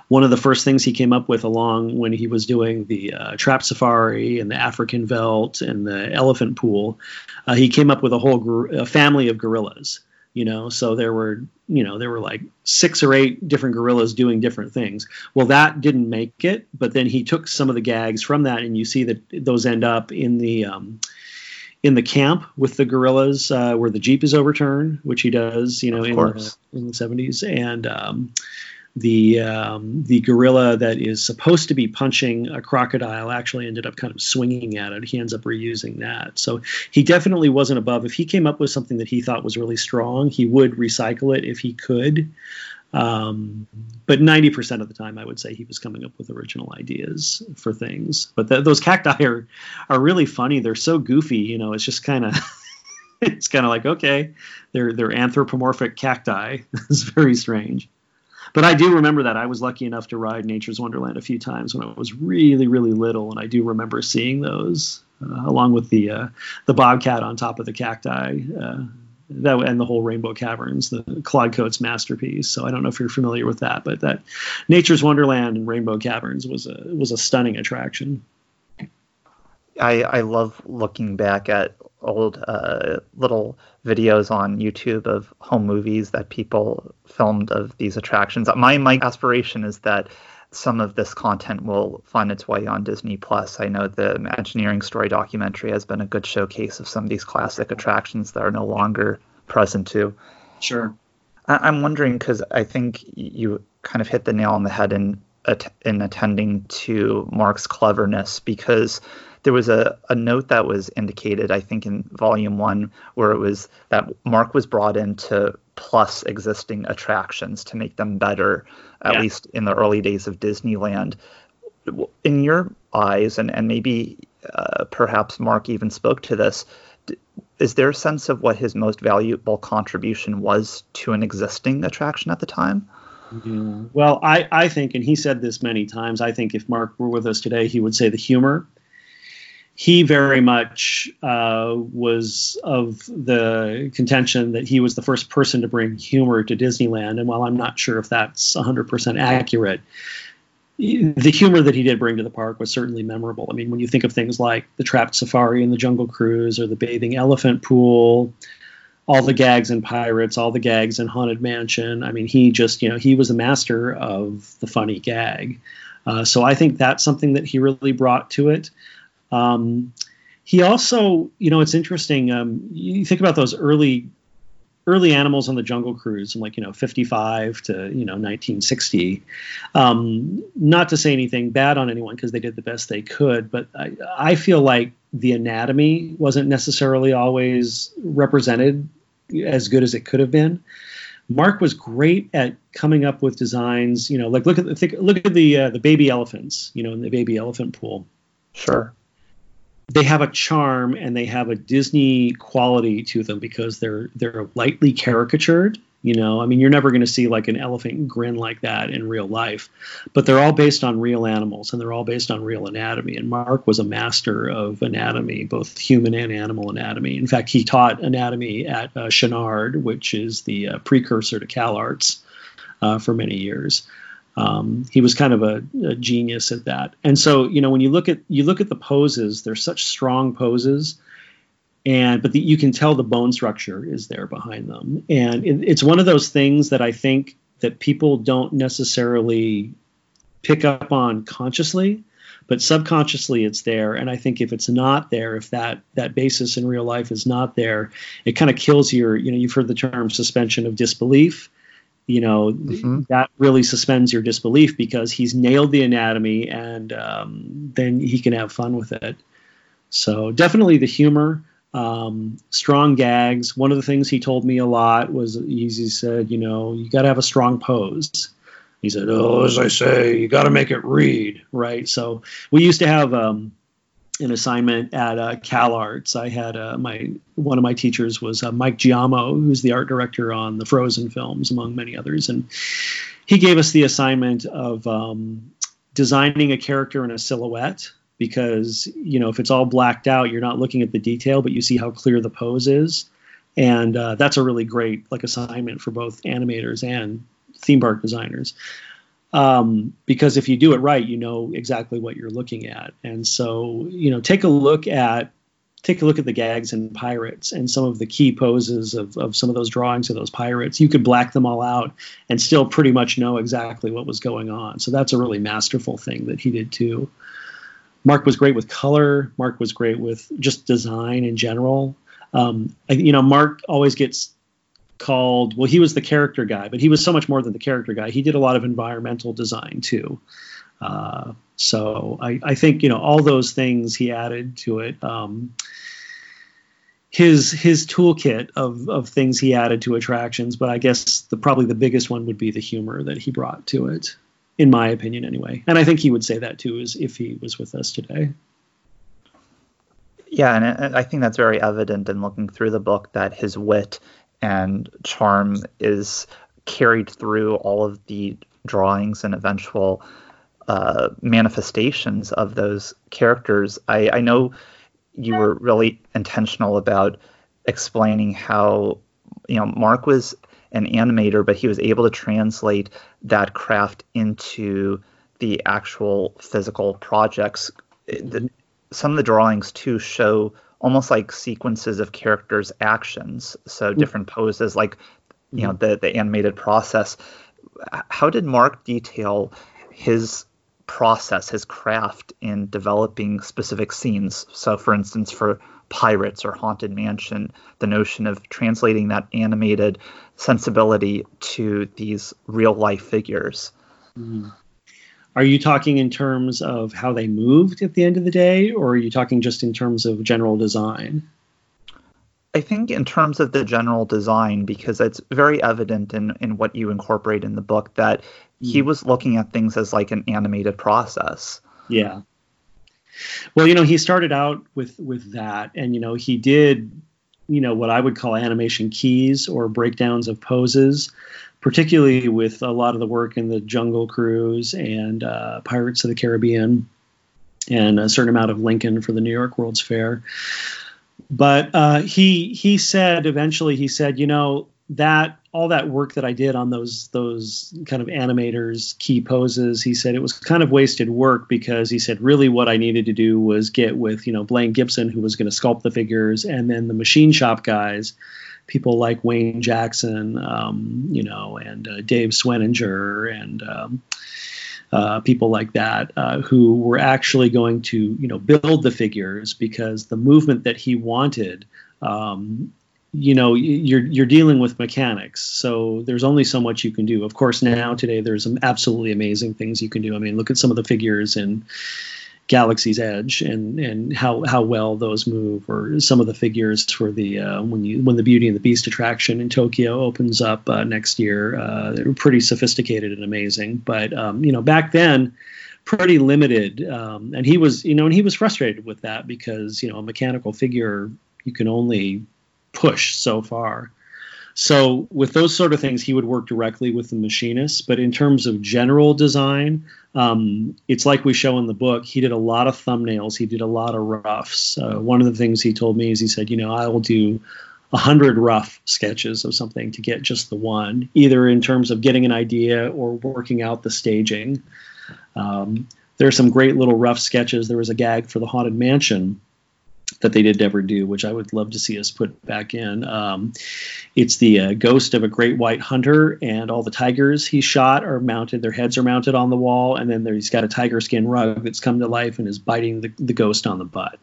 one of the first things he came up with along when he was doing the uh, trap safari and the African veldt and the elephant pool, uh, he came up with a whole gor- a family of gorillas. you know? So there were you know there were like six or eight different gorillas doing different things. Well that didn't make it but then he took some of the gags from that and you see that those end up in the um, in the camp with the gorillas uh, where the jeep is overturned which he does you know in the, in the 70s and um, the um, the gorilla that is supposed to be punching a crocodile actually ended up kind of swinging at it. He ends up reusing that. So he definitely wasn't above. If he came up with something that he thought was really strong, he would recycle it if he could. Um, but 90% of the time, I would say he was coming up with original ideas for things. But th- those cacti are are really funny. They're so goofy. You know, it's just kind of. it's kind of like okay, they're they're anthropomorphic cacti. it's very strange but I do remember that I was lucky enough to ride Nature's Wonderland a few times when I was really, really little, and I do remember seeing those uh, along with the uh, the bobcat on top of the cacti. Uh, that and the whole Rainbow Caverns, the Claude Coats masterpiece. So I don't know if you're familiar with that, but that Nature's Wonderland and Rainbow Caverns was a was a stunning attraction. I, I love looking back at old uh, little videos on YouTube of home movies that people filmed of these attractions. My my aspiration is that some of this content will find its way on Disney Plus. I know the Imagineering Story documentary has been a good showcase of some of these classic attractions that are no longer present too. Sure. I, am wondering because I think you kind of hit the nail on the head in in attending to Marc's cleverness because there was a, a note that was indicated, I think, in volume one, where it was that Marc was brought in to plus existing attractions to make them better, at yeah. least in the early days of Disneyland. In your eyes, and, and maybe uh, perhaps Marc even spoke to this, is there a sense of what his most valuable contribution was to an existing attraction at the time? Mm-hmm. Well, I, I think, and he said this many times, I think if Marc were with us today, he would say the humor he very much uh, was of the contention that he was the first person to bring humor to Disneyland. And while I'm not sure if that's 100% accurate, the humor that he did bring to the park was certainly memorable. I mean, when you think of things like the Trapped Safari and the Jungle Cruise or the Bathing Elephant Pool, all the gags in Pirates, all the gags in Haunted Mansion, I mean, he just, you know, he was a master of the funny gag. Uh, so I think that's something that he really brought to it. Um, he also, you know, it's interesting. Um, you think about those early early animals on the Jungle Cruise from like you know 55 to you know 1960. Um, not to say anything bad on anyone because they did the best they could, but I, I feel like the anatomy wasn't necessarily always represented as good as it could have been. Marc was great at coming up with designs. You know, like look at the think, look at the uh, the baby elephants. You know, in the baby elephant pool. Sure they have a charm and they have a Disney quality to them because they're they're lightly caricatured. You know, I mean, you're never going to see like an elephant grin like that in real life, but they're all based on real animals and they're all based on real anatomy. And Marc was a master of anatomy, both human and animal anatomy. In fact, he taught anatomy at uh, Chouinard, which is the uh, precursor to CalArts, uh, for many years. Um, he was kind of a, a, genius at that. And so, you know, when you look at you look at the poses, they're such strong poses, and but the, you can tell the bone structure is there behind them. And it, it's one of those things that I think that people don't necessarily pick up on consciously, but subconsciously it's there. And I think if it's not there, if that that basis in real life is not there, it kind of kills your. You know, you've heard the term suspension of disbelief you know mm-hmm. that really suspends your disbelief because he's nailed the anatomy and um, then he can have fun with it. So definitely the humor um, strong gags. One of the things he told me a lot was he said you know you got to have a strong pose. He said oh as i say you got to make it read right? So we used to have um, an assignment at uh, CalArts. I had uh, my one of my teachers was uh, Mike Giaimo, who's the art director on the Frozen films, among many others, and he gave us the assignment of um, designing a character in a silhouette because you know if it's all blacked out, you're not looking at the detail, but you see how clear the pose is, and uh, that's a really great like assignment for both animators and theme park designers um, because if you do it right, you know exactly what you're looking at. And so, you know, take a look at take a look at the gags and Pirates and some of the key poses of, of some of those drawings of those pirates. You could black them all out and still pretty much know exactly what was going on. So that's a really masterful thing that he did too. Marc was great with color. Marc was great with just design in general. Um, you know, Marc always gets called well he was the character guy but he was so much more than the character guy he did a lot of environmental design too uh, so I, I, think you know all those things he added to it. Um, his his toolkit of of things he added to attractions, but I guess the probably the biggest one would be the humor that he brought to it, in my opinion, anyway. And I think he would say that too, is if he was with us today. Yeah, and I think that's very evident in looking through the book that his wit and charm is carried through all of the drawings and eventual uh, manifestations of those characters. I, I know you were really intentional about explaining how you know Marc was an animator, but he was able to translate that craft into the actual physical projects. The, some of the drawings too show almost like sequences of characters' actions, so different poses, like you know the the animated process. How did Marc detail his process, his craft in developing specific scenes. So, for instance, for Pirates or Haunted Mansion, the notion of translating that animated sensibility to these real life figures. Mm. Are you talking in terms of how they moved at the end of the day, or are you talking just in terms of general design? I think in terms of the general design, because it's very evident in, in what you incorporate in the book that he hmm. was looking at things as like an animated process. Yeah. Well, you know, he started out with with that, and you know, he did, you know, what I would call animation keys or breakdowns of poses, particularly with a lot of the work in the Jungle Cruise and uh, Pirates of the Caribbean, and a certain amount of Lincoln for the New York World's Fair. But uh, he he said eventually he said, you know, that all that work that I did on those those kind of animators key poses, he said it was kind of wasted work because he said really what I needed to do was get with you know Blaine Gibson who was going to sculpt the figures and then the machine shop guys, people like Wayne Jackson, um, you know, and uh, Dave Sweninger and um, uh, people like that uh, who were actually going to you know build the figures because the movement that he wanted um, you know you're you're dealing with mechanics. So there's only so much you can do. Of course now today there's some absolutely amazing things you can do. I mean look at some of the figures in galaxy's edge and and how how well those move or some of the figures for the uh, when you when the beauty and the beast attraction in tokyo opens up uh, next year uh, they're pretty sophisticated and amazing but um, you know back then pretty limited um, and he was you know and he was frustrated with that because you know a mechanical figure you can only push so far. So with those sort of things, he would work directly with the machinists. But in terms of general design, um, it's like we show in the book. He did a lot of thumbnails. He did a lot of roughs. Uh, one of the things he told me is he said, you know, I will do a hundred rough sketches of something to get just the one, either in terms of getting an idea or working out the staging. Um, there are some great little rough sketches. There was a gag for the Haunted Mansion that they did never do, which I would love to see us put back in. Um, it's the uh, ghost of a great white hunter, and all the tigers he shot are mounted. Their heads are mounted on the wall, and then there, he's got a tiger skin rug that's come to life and is biting the, the ghost on the butt.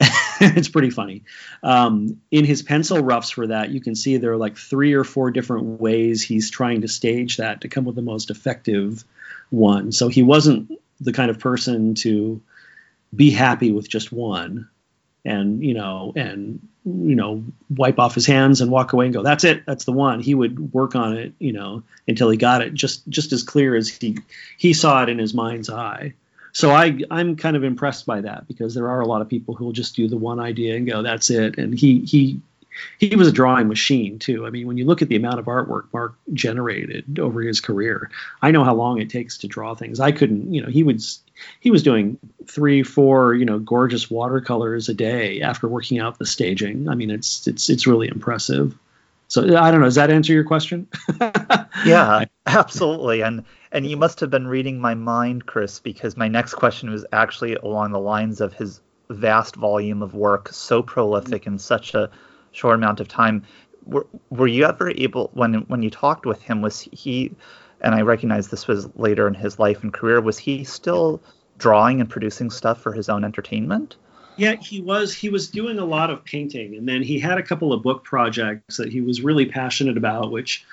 it's pretty funny. Um, in his pencil roughs for that, you can see there are like three or four different ways he's trying to stage that to come with the most effective one. So he wasn't the kind of person to be happy with just one and you know and you know wipe off his hands and walk away and go that's it. That's the one. He would work on it you know until he got it just just as clear as he he saw it in his mind's eye. So i i'm kind of impressed by that because there are a lot of people who will just do the one idea and go that's it. And he he he was a drawing machine too. I mean, when you look at the amount of artwork Marc generated over his career, I know how long it takes to draw things. I couldn't, you know, he was he was doing three, four, you know, gorgeous watercolors a day after working out the staging. I mean, it's it's it's really impressive. So I don't know. Does that answer your question? yeah, absolutely. And and you must have been reading my mind, Chris, because my next question was actually along the lines of his vast volume of work, so prolific and such a short amount of time. Were, were you ever able when when you talked with him was he and I recognize this was later in his life and career was he still drawing and producing stuff for his own entertainment? Yeah, he was. He was doing a lot of painting, and then he had a couple of book projects that he was really passionate about, which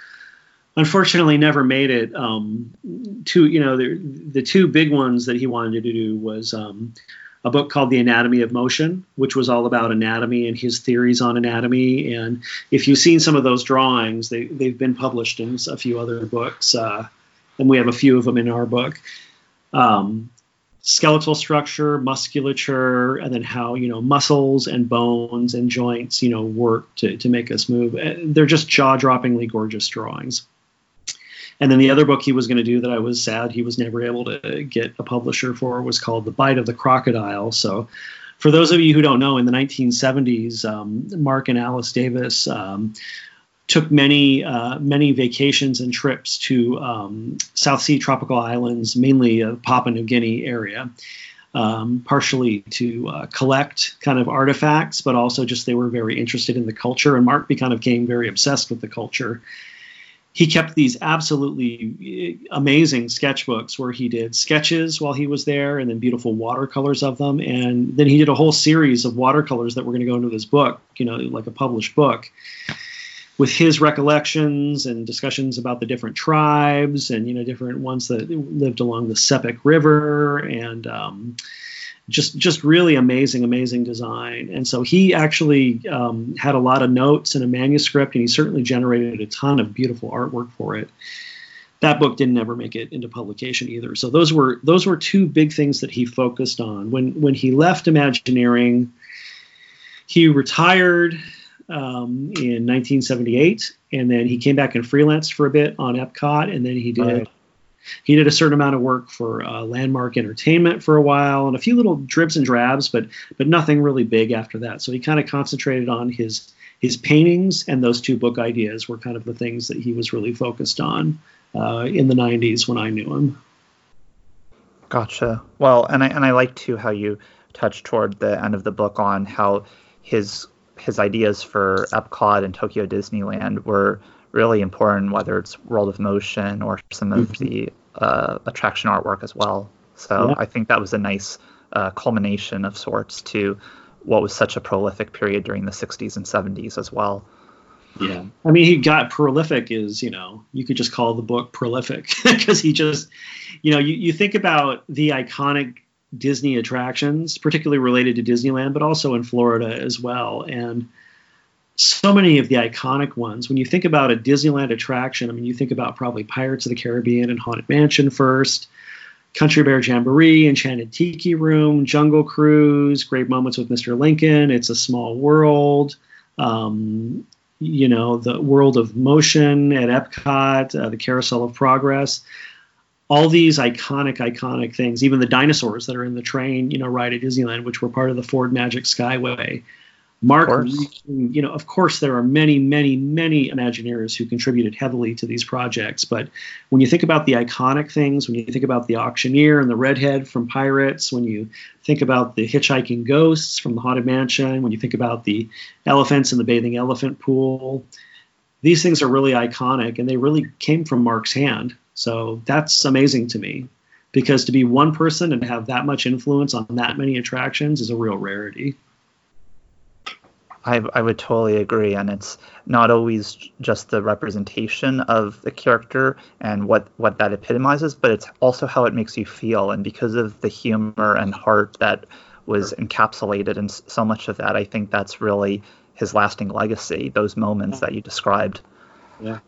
unfortunately never made it. Um, you know, the, the two big ones that he wanted to do was um, a book called The Anatomy of Motion, which was all about anatomy and his theories on anatomy. And if you've seen some of those drawings, they, they've been published in a few other books, uh, and we have a few of them in our book. Um, skeletal structure, musculature, and then how you know muscles and bones and joints you know work to to make us move. Uh, they're just jaw-droppingly gorgeous drawings. And then the other book he was going to do that I was sad he was never able to get a publisher for was called The Bite of the Crocodile. So, for those of you who don't know, in the 1970s, um, Marc and Alice Davis um, took many uh, many vacations and trips to um, South Sea tropical islands, mainly uh, Papua New Guinea area. Um, partially to uh, collect kind of artifacts, but also just they were very interested in the culture. And Marc kind of became very obsessed with the culture he kept these absolutely eh, amazing sketchbooks where he did sketches while he was there and then beautiful watercolors of them. And then he did a whole series of watercolors that were going to go into this book you know like a published book with his recollections and discussions about the different tribes and you know different ones that lived along the Sepik River and um, just just really amazing, amazing design. And so he actually um, had a lot of notes and a manuscript, and he certainly generated a ton of beautiful artwork for it. That book didn't ever make it into publication either. So those were those were two big things that he focused on. When when he left Imagineering, he retired um, in 1978, and then he came back and freelanced for a bit on Epcot, and then he did. Right he did a certain amount of work for uh, Landmark Entertainment for a while, and a few little dribs and drabs, but but nothing really big after that. So he kind of concentrated on his his paintings, and those two book ideas were kind of the things that he was really focused on uh, in the '90s when I knew him. Gotcha. Well, and I and I like too how you touched toward the end of the book on how his his ideas for Epcot and Tokyo Disneyland were really important, whether it's World of Motion or some of mm-hmm. the uh, attraction artwork as well. So yeah. I think that was a nice uh, culmination of sorts to what was such a prolific period during the 60s and 70s as well. Yeah. I mean, he got prolific is, you know, you could just call the book prolific because he just, you know, you, you think about the iconic Disney attractions, particularly related to Disneyland, but also in Florida as well. And so many of the iconic ones. When you think about a Disneyland attraction, I mean, you think about probably Pirates of the Caribbean and Haunted Mansion first, Country Bear Jamboree, Enchanted Tiki Room, Jungle Cruise, Great Moments with Mr. Lincoln, It's a Small World, um, you know, the World of Motion at Epcot, uh, the Carousel of Progress. All these iconic, iconic things, even the dinosaurs that are in the train, you know, ride at Disneyland, which were part of the Ford Magic Skyway. Marc, you know, of course, there are many, many, many Imagineers who contributed heavily to these projects. But when you think about the iconic things, when you think about the auctioneer and the redhead from Pirates, when you think about the hitchhiking ghosts from the Haunted Mansion, when you think about the elephants in the bathing elephant pool, these things are really iconic and they really came from Marc's hand. So that's amazing to me because to be one person and have that much influence on that many attractions is a real rarity. I, I would totally agree, and it's not always just the representation of the character and what what that epitomizes, but it's also how it makes you feel. And because of the humor and heart that was encapsulated in so much of that, I think that's really his lasting legacy. Those moments that you described. Yeah.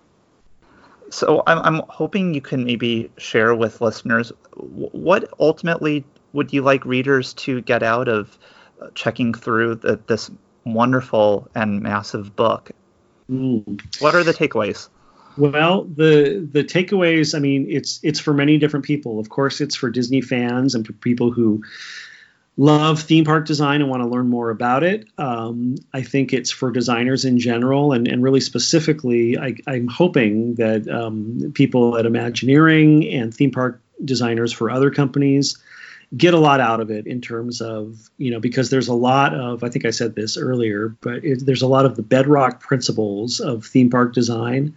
So I'm I'm hoping you can maybe share with listeners what ultimately would you like readers to get out of uh, checking through the, this wonderful and massive book. Mm. What are the takeaways? Well, the the takeaways. I mean, it's it's for many different people. Of course, it's for Disney fans and for people who love theme park design and want to learn more about it. Um, I think it's for designers in general, and, and really specifically, I, am hoping that um, people at Imagineering and theme park designers for other companies get a lot out of it in terms of you know because there's a lot of I think I said this earlier, but it, there's a lot of the bedrock principles of theme park design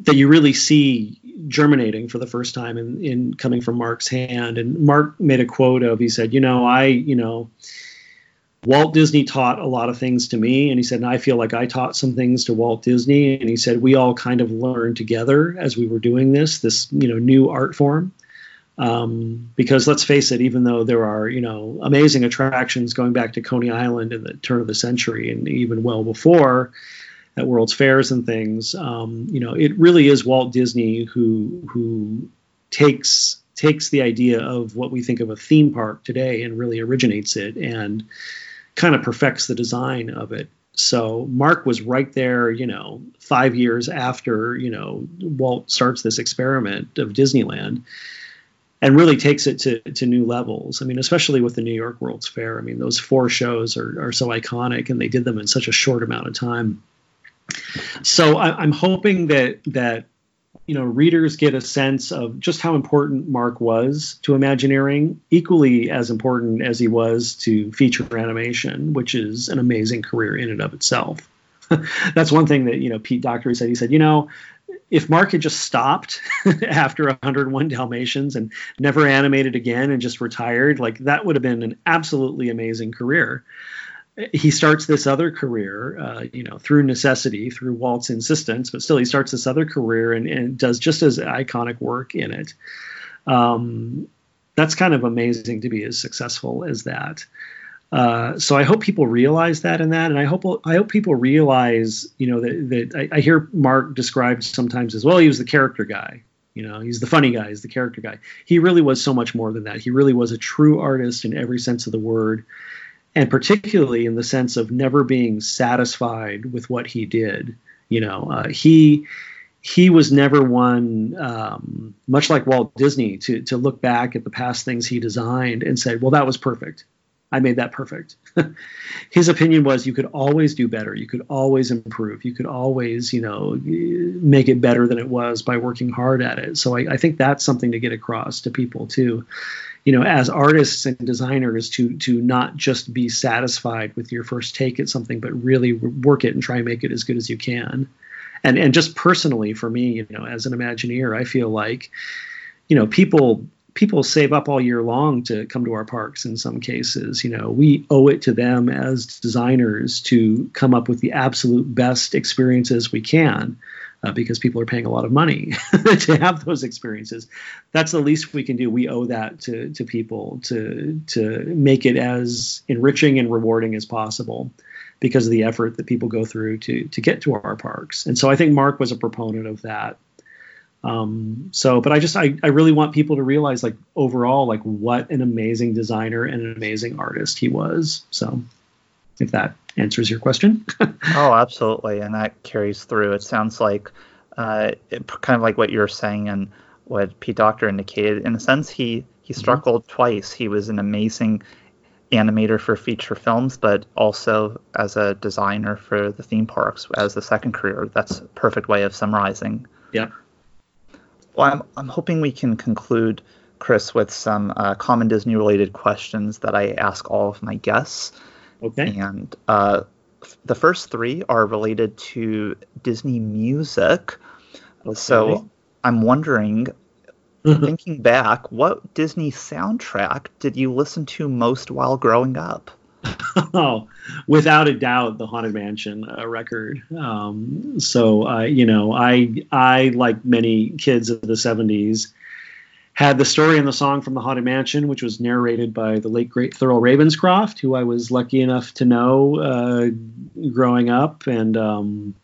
that you really see germinating for the first time in, in coming from Marc's hand. And Marc made a quote of he said, you know, I you know. Walt Disney taught a lot of things to me, and he said, and I feel like I taught some things to Walt Disney, and he said we all kind of learned together as we were doing this, this you know new art form. Um, because let's face it, even though there are you know amazing attractions going back to Coney Island in the turn of the century and even well before at World's Fairs and things, um, you know it really is Walt Disney who who takes takes the idea of what we think of a theme park today and really originates it and kind of perfects the design of it. So Marc was right there, you know, five years after you know Walt starts this experiment of Disneyland and really takes it to, to new levels. I mean, especially with the New York World's Fair. I mean, those four shows are, are so iconic and they did them in such a short amount of time. So I, I'm hoping that that you know readers get a sense of just how important Marc was to Imagineering, equally as important as he was to feature animation, which is an amazing career in and of itself. That's one thing that you know Pete Docter said. He said, you know, if Marc had just stopped after 101 Dalmatians and never animated again and just retired, like that would have been an absolutely amazing career. He starts this other career, uh, you know, through necessity, through Walt's insistence, but still he starts this other career and, and does just as iconic work in it. Um, that's kind of amazing to be as successful as that. Uh, so I hope people realize that in that, and I hope I hope people realize, you know, that, that I, I, hear Marc described sometimes as well. He was the character guy, you know, he's the funny guy, he's the character guy. He really was so much more than that. He really was a true artist in every sense of the word, and particularly in the sense of never being satisfied with what he did. You know, uh, he he was never one, um, much like Walt Disney, to to look back at the past things he designed and say, well, that was perfect I made that perfect. His opinion was you could always do better. You could always improve. You could always, you know, make it better than it was by working hard at it. So I, I think that's something to get across to people too. You know, as artists and designers, to to not just be satisfied with your first take at something, but really work it and try and make it as good as you can. And and just personally for me, you know, as an Imagineer, I feel like, you know, people people save up all year long to come to our parks in some cases. You know we owe it to them as designers to come up with the absolute best experiences we can uh, because people are paying a lot of money to have those experiences. That's the least we can do. We owe that to to people to to make it as enriching and rewarding as possible because of the effort that people go through to to get to our parks. And so i think marc was a proponent of that um, so, but I just I, I really want people to realize like overall like what an amazing designer and an amazing artist he was. So, if that answers your question. oh, absolutely, and that carries through. It sounds like uh, it, kind of like what you're saying and what Pete Docter indicated. In a sense, he he mm-hmm. struggled mm-hmm. twice. He was an amazing animator for feature films, but also as a designer for the theme parks as the second career. That's a perfect way of summarizing. Yeah. Well, I'm, I'm hoping we can conclude, Chris, with some uh, common Disney related questions that I ask all of my guests. Okay. And uh, the first three are related to Disney music. Okay. So I'm wondering, thinking back, what Disney soundtrack did you listen to most while growing up? Oh, without a doubt, the Haunted Mansion uh, record. Um, so, uh, you know, I, I like many kids of the '70s, had the story and the song from the Haunted Mansion, which was narrated by the late great Thurl Ravenscroft, who I was lucky enough to know uh, growing up, and um,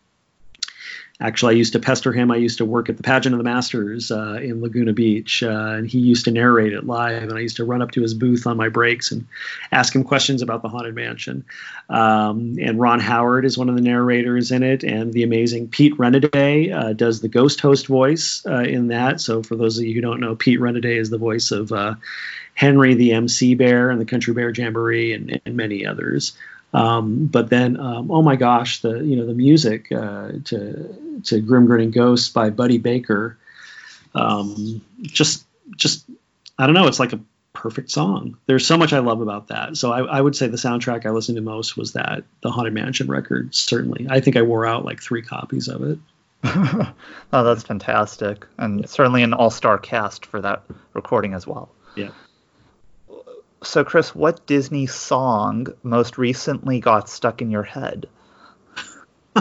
actually, I used to pester him. I used to work at the Pageant of the Masters uh, in Laguna Beach, uh, and he used to narrate it live. And I used to run up to his booth on my breaks and ask him questions about the Haunted Mansion. Um, and Ron Howard is one of the narrators in it, and the amazing Pete Renaday uh, does the ghost host voice uh, in that. So, for those of you who don't know, Pete Renaday is the voice of uh, Henry the MC Bear and the Country Bear Jamboree and, and many others. Um, but then, um, oh my gosh, the you know the music uh, to to Grim Grinning Ghosts by Buddy Baker, um, just just I don't know, it's like a perfect song. There's so much I love about that. So I, I would say the soundtrack I listened to most was that the Haunted Mansion record. Certainly, I think I wore out like three copies of it. oh, that's fantastic, and yeah. certainly an all-star cast for that recording as well. Yeah. So, Chris, what Disney song most recently got stuck in your head?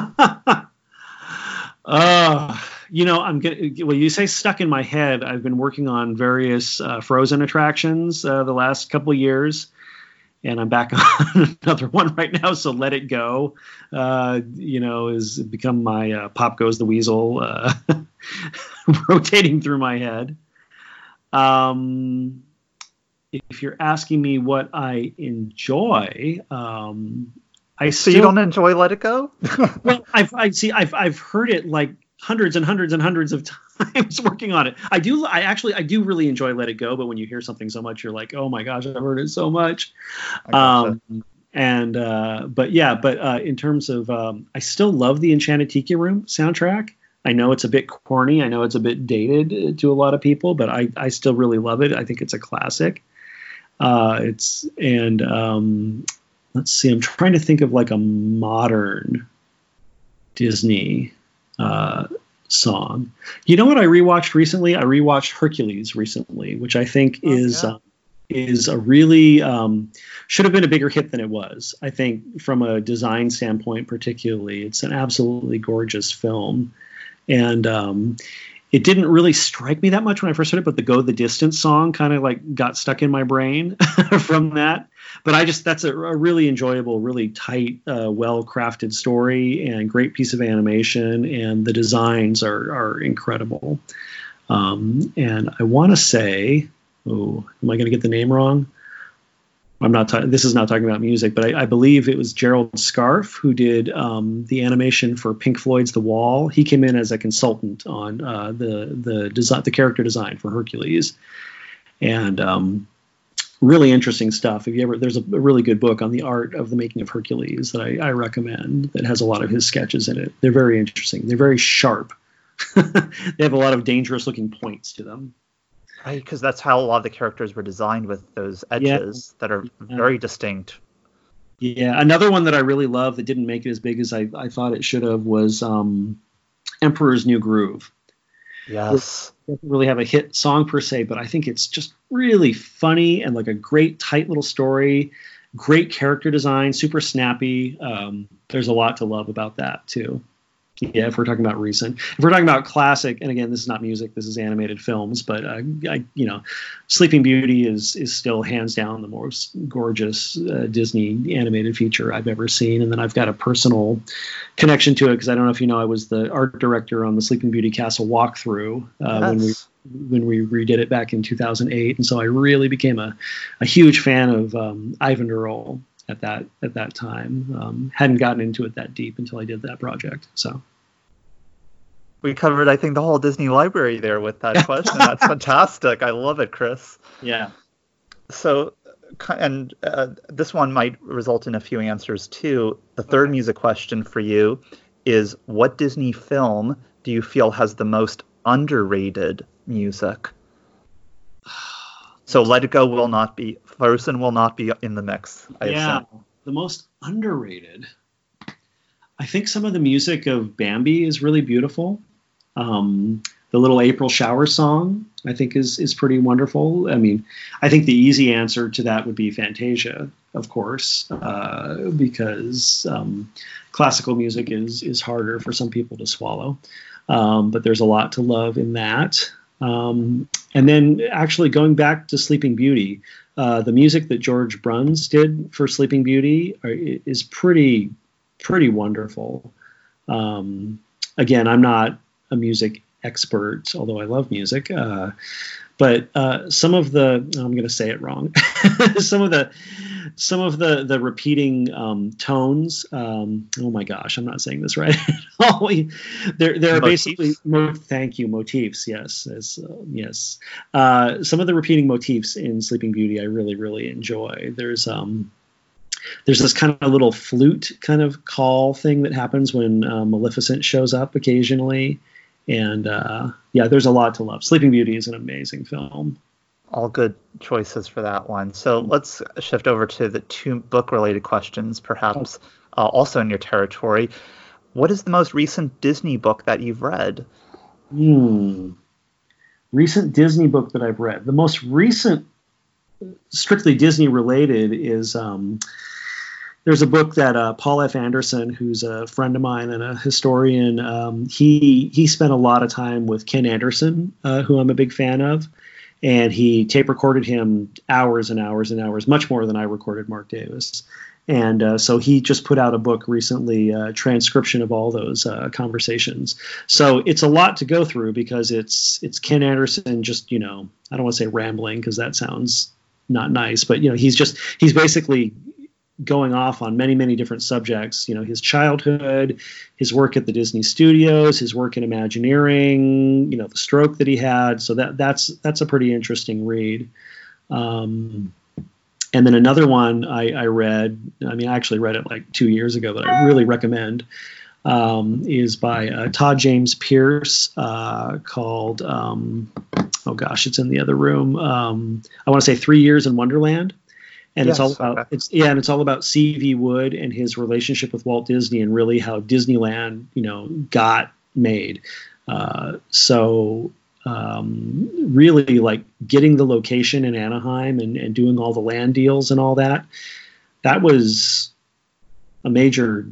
uh, you know, I'm gonna. Well, you say stuck in my head. I've been working on various uh, Frozen attractions uh, the last couple years, and I'm back on another one right now. So let it go. Uh, you know, has become my uh, Pop Goes the Weasel, uh, rotating through my head. Um, if you're asking me what I enjoy, um, I so you don't enjoy Let It Go? well, I've I see I've I've heard it like hundreds and hundreds and hundreds of times working on it. I do I actually I do really enjoy Let It Go, but when you hear something so much, you're like, oh my gosh, I've heard it so much. Um, and uh, but yeah, but uh, in terms of um, I still love the Enchanted Tiki Room soundtrack. I know it's a bit corny. I know it's a bit dated to a lot of people, but I, I still really love it. I think it's a classic. Uh, it's and um, let's see. I'm trying to think of like a modern Disney uh, song. You know what I rewatched recently? I rewatched Hercules recently, which I think oh, is yeah. uh, is a really um, should have been a bigger hit than it was. I think from a design standpoint, particularly, it's an absolutely gorgeous film, and um, it didn't really strike me that much when I first heard it, but the "Go the Distance" song kind of like got stuck in my brain from that. But I just that's a, a really enjoyable, really tight, uh, well crafted story and great piece of animation, and the designs are are incredible. Um, and I want to say, oh, am I going to get the name wrong? I'm not. This is not talking about music, but I, I, believe it was Gerald Scarfe who did um, the animation for Pink Floyd's The Wall. He came in as a consultant on uh, the the design, the character design for Hercules, and um, really interesting stuff. If you ever, there's a, a, really good book on the art of the making of Hercules that I, I recommend that has a lot of his sketches in it. They're very interesting. They're very sharp. they have a lot of dangerous looking points to them. Right, because that's how a lot of the characters were designed with those edges yeah. that are yeah. very distinct. Yeah, another one that I really love that didn't make it as big as I, I thought it should have was um, Emperor's New Groove. Yes. It doesn't really have a hit song per se, but I think it's just really funny and like a great, tight little story. Great character design, super snappy. Um, there's a lot to love about that too. Yeah, if we're talking about recent, if we're talking about classic, and again, this is not music, this is animated films, but uh, I, you know, Sleeping Beauty is is still hands down the most gorgeous uh, Disney animated feature I've ever seen, and then I've got a personal connection to it because I don't know if you know, I was the art director on the Sleeping Beauty Castle walkthrough uh, yes. when we when we redid it back in 2008, and so I really became a, a huge fan of um, Eyvind Earle at that at that time. Um, hadn't gotten into it that deep until I did that project. So we covered, I think, the whole Disney library there with that question. That's fantastic. I love it, Chris. Yeah. So, and uh, this one might result in a few answers too. The third okay. music question for you is what Disney film do you feel has the most underrated music? So Let It Go will not be Frozen will not be in the mix. I yeah, assume. the most underrated. I think some of the music of Bambi is really beautiful. Um, the little April shower song, I think, is is pretty wonderful. I mean, I think the easy answer to that would be Fantasia, of course, uh, because um, classical music is is harder for some people to swallow. Um, but there's a lot to love in that. Um, and then actually going back to Sleeping Beauty, uh, the music that George Bruns did for Sleeping Beauty are, is pretty pretty wonderful. Um, again, I'm not a music expert, although I love music. Uh, but uh, some of the I'm going to say it wrong. some of the some of the the repeating um, tones. Um, oh my gosh, I'm not saying this right. they're they're basically mo- thank you motifs. Yes, as, uh, yes. Uh, some of the repeating motifs in Sleeping Beauty I really really enjoy. There's um there's this kind of little flute kind of call thing that happens when uh, Maleficent shows up occasionally, and uh, yeah, there's a lot to love. Sleeping Beauty is an amazing film. all good choices for that one. So let's shift over to the two book related questions, perhaps uh, also in your territory. What is the most recent Disney book that you've read? Hmm. Recent Disney book that I've read. The most recent, strictly Disney related, is um, there's a book that uh, Paul F. Anderson, who's a friend of mine and a historian, um, he he spent a lot of time with Ken Anderson, uh, who I'm a big fan of, and he tape recorded him hours and hours and hours, much more than I recorded Marc Davis. And uh, so he just put out a book recently, uh, transcription of all those uh, conversations. So it's a lot to go through because it's it's Ken Anderson just you know I don't want to say rambling because that sounds not nice, but you know he's just he's basically going off on many many different subjects you know his childhood his work at the disney studios his work in imagineering you know the stroke that he had. So that that's that's a pretty interesting read. Um, and then another one I, I, read i mean i actually read it like two years ago but i really recommend um, is by uh, todd james pierce uh, called um, oh gosh it's in the other room. Um, i want to say three years in wonderland and yes, it's all about okay. it's yeah, and it's all about C.V. Wood and his relationship with Walt Disney and really how Disneyland, you know, got made. Uh, so um, really, like getting the location in Anaheim and, and doing all the land deals and all that, that was a major,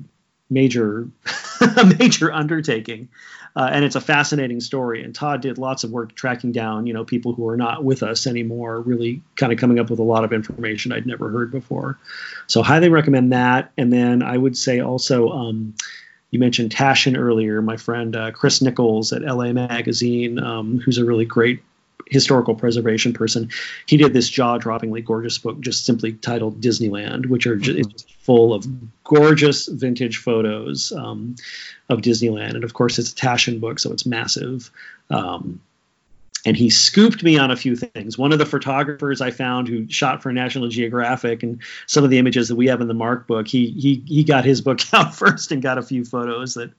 major, a major undertaking. Uh, and it's a fascinating story. And Todd did lots of work tracking down, you know, people who are not with us anymore, really kind of coming up with a lot of information I'd never heard before. So highly recommend that. And then I would say also, um, you mentioned Taschen earlier, my friend uh, Chris Nichols at LA Magazine, um, who's a really great historical preservation person. He did this jaw-droppingly gorgeous book, just simply titled Disneyland, which are just, mm-hmm. just full of gorgeous vintage photos um, of Disneyland. And of course, it's a Taschen book, so it's massive. Um, and he scooped me on a few things. One of the photographers I found who shot for National Geographic and some of the images that we have in the Marc book, he he he got his book out first and got a few photos that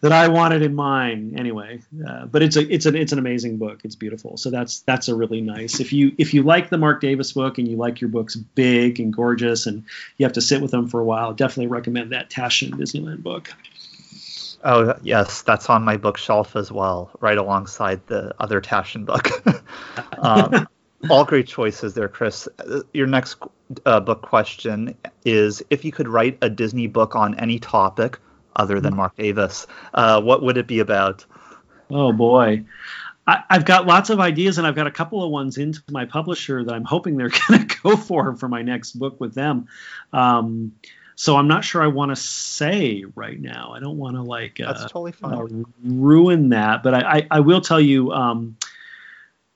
that I wanted in mine anyway. Uh, but it's a it's an it's an amazing book. It's beautiful. So that's that's a really nice. If you if you like the Marc Davis book and you like your books big and gorgeous and you have to sit with them for a while, definitely recommend that Taschen Disneyland book. Oh yes, that's on my bookshelf as well, right alongside the other Taschen book. um, all great choices there, Chris. Your next uh, book question is: If you could write a Disney book on any topic, other than Marc Davis. Uh, what would it be about? Oh boy. I, have got lots of ideas, and I've got a couple of ones into my publisher that I'm hoping they're going to go for for my next book with them. Um, so I'm not sure I want to say right now. I don't want to like uh, that's totally fine. Uh, ruin that, but I, I, I will tell you. Um,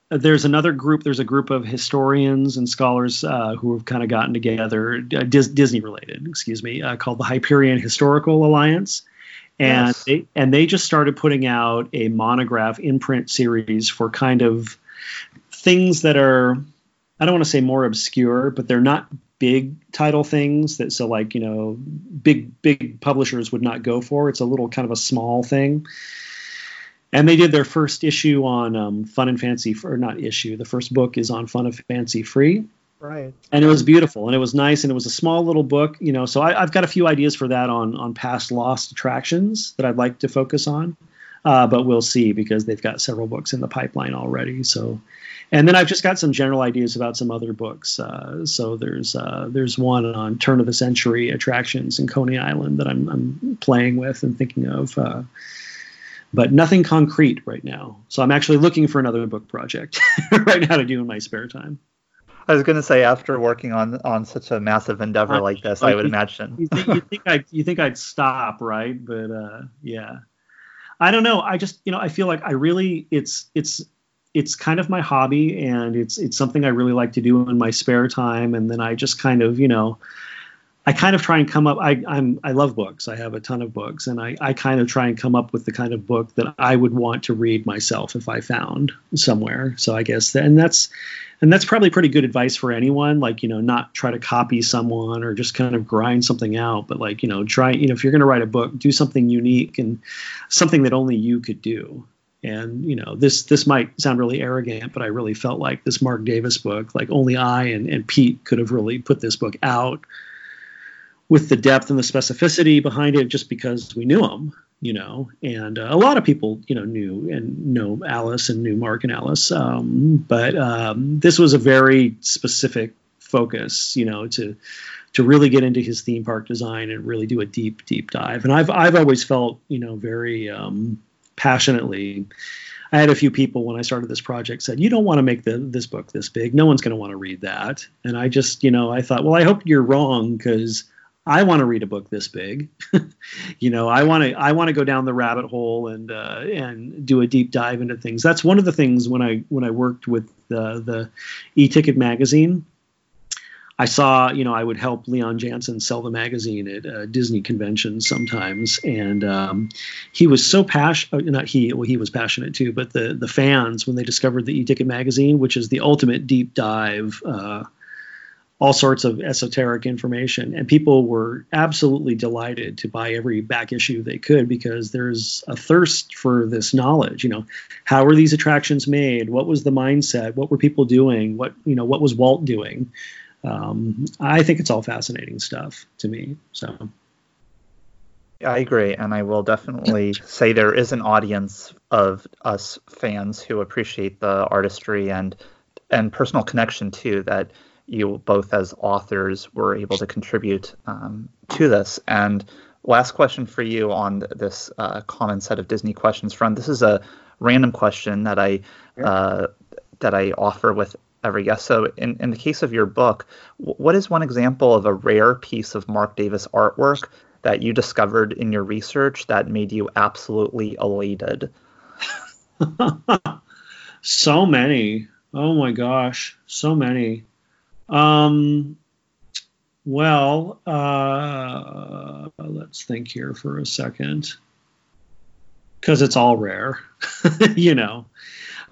there's another group. There's a group of historians and scholars uh, who have kind of gotten together, uh, Dis- Disney related, excuse me, uh, called the Hyperion Historical Alliance, and yes. they and they just started putting out a monograph imprint series for kind of things that are, I don't want to say more obscure, but they're not big title things that so like you know big big publishers would not go for. It's a little kind of a small thing and they did their first issue on um, Fun and Fancy, or not issue. The first book is on Fun and Fancy Free. Right. And it was beautiful, and it was nice, and it was a small little book, you know. So I, have got a few ideas for that on on past lost attractions that I'd like to focus on, uh, but we'll see because they've got several books in the pipeline already. So, and then I've just got some general ideas about some other books. Uh, so there's uh, there's one on turn of the century attractions in Coney Island that I'm I'm playing with and thinking of. Uh, but nothing concrete right now. So I'm actually looking for another book project right now to do in my spare time. I was going to say, after working on on such a massive endeavor like this, I would you, imagine. you, think, you think I you think I'd stop, right? But uh, yeah, I don't know. I just you know I feel like I really it's it's it's kind of my hobby and it's it's something I really like to do in my spare time, and then I just kind of you know I kind of try and come up. I, I'm I love books. I have a ton of books, and I, I kind of try and come up with the kind of book that I would want to read myself if I found somewhere. So I guess that, and that's and that's probably pretty good advice for anyone. Like you know, not try to copy someone or just kind of grind something out, but like you know, try you know if you're going to write a book, do something unique and something that only you could do. And you know, this this might sound really arrogant, but I really felt like this Marc Davis book, like only I and, and Pete could have really put this book out with the depth and the specificity behind it, just because we knew him, you know. And uh, a lot of people, you know, knew and know Alice and knew Marc and Alice, um, but um, this was a very specific focus, you know, to to really get into his theme park design and really do a deep, deep dive. And I've I've always felt, you know, very um, passionately. I had a few people when I started this project said, "You don't want to make the, this book this big. No one's going to want to read that." And I just, you know, I thought, well, I hope you're wrong because I want to read a book this big. you know, I want to I want to go down the rabbit hole and uh, and do a deep dive into things. That's one of the things when I when I worked with the the e-ticket magazine. I saw, you know, I would help Leon Janzen sell the magazine at uh, Disney conventions sometimes, and um, he was so passionate. Uh, not he, well, he was passionate too, but the the fans when they discovered the e-ticket magazine, which is the ultimate deep dive, uh, all sorts of esoteric information, and people were absolutely delighted to buy every back issue they could because there's a thirst for this knowledge. You know, how were these attractions made? What was the mindset? What were people doing? What you know, what was Walt doing? um, I think it's all fascinating stuff to me. So. I agree, and I will definitely say there is an audience of us fans who appreciate the artistry and and personal connection too that you both as authors were able to contribute um, to this. And last question for you on this uh, common set of Disney questions front. This is a random question that I uh, that I offer with every guest. So, in, in the case of your book, what is one example of a rare piece of Marc Davis artwork that you discovered in your research that made you absolutely elated? so many. Oh my gosh, so many. Um, well, uh, let's think here for a second, because it's all rare, you know.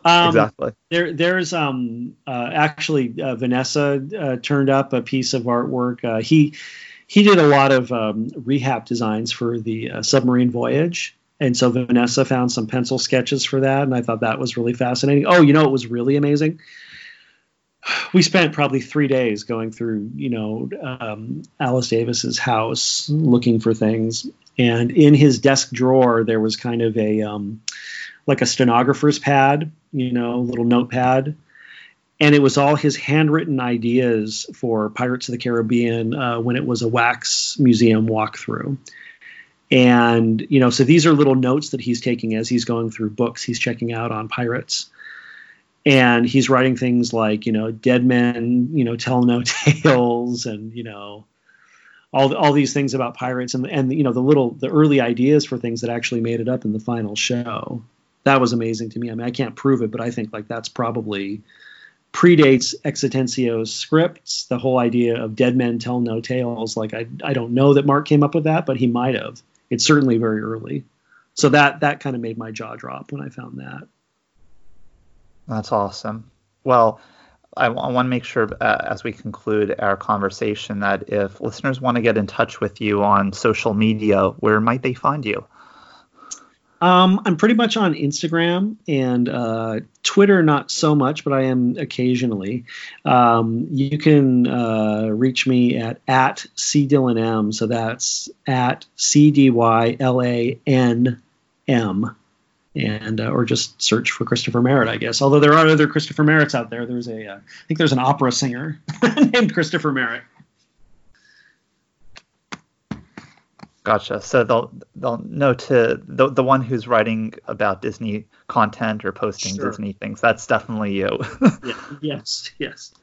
Um, exactly. There, there's um, uh, actually uh, Vanessa uh, turned up a piece of artwork. Uh, he he did a lot of um, rehab designs for the uh, submarine voyage, and so Vanessa found some pencil sketches for that, and I thought that was really fascinating. Oh, you know, it was really amazing. We spent probably three days going through, you know, um, Alice Davis's house looking for things, and in his desk drawer there was kind of a um, like a stenographer's pad, you know, little notepad. And it was all his handwritten ideas for Pirates of the Caribbean uh, when it was a wax museum walkthrough. And, you know, so these are little notes that he's taking as he's going through books he's checking out on pirates. And he's writing things like, you know, dead men, you know, tell no tales and, you know, all, all these things about pirates and, and, you know, the little, the early ideas for things that actually made it up in the final show that was amazing to me. I mean, I can't prove it, but I think like that's probably predates X Atencio's scripts. The whole idea of dead men tell no tales. Like I, I don't know that Marc came up with that, but he might have. It's certainly very early. So that that kind of made my jaw drop when I found that. That's awesome. Well, I, want to make sure uh, as we conclude our conversation that if listeners want to get in touch with you on social media, where might they find you? Um, I'm pretty much on Instagram and uh, Twitter, not so much, but I am occasionally. Um, you can uh, reach me at at c dylan m, so that's at c d y l a n m, and uh, or just search for Christopher Merritt, I guess. Although there are other Christopher Merritts out there. There's a, uh, I think there's an opera singer named Christopher Merritt. Gotcha. So they'll they'll know to the the one who's writing about Disney content or posting sure. Disney things. That's definitely you. yeah. Yes. Yes.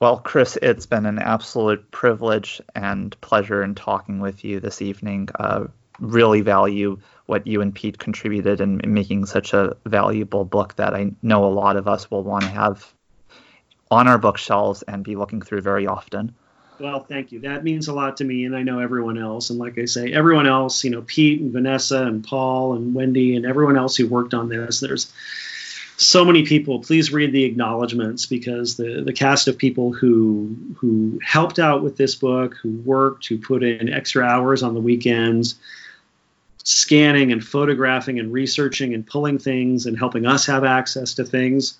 Well, Chris, it's been an absolute privilege and pleasure in talking with you this evening. Uh, really value what you and Pete contributed in, in making such a valuable book that I know a lot of us will want to have on our bookshelves and be looking through very often. Well, thank you. That means a lot to me, and I know everyone else. And like I say, everyone else, you know, Pete and Vanessa and Paul and Wendy and everyone else who worked on this. There's so many people. Please read the acknowledgments because the the cast of people who who helped out with this book, who worked, who put in extra hours on the weekends, scanning and photographing and researching and pulling things and helping us have access to things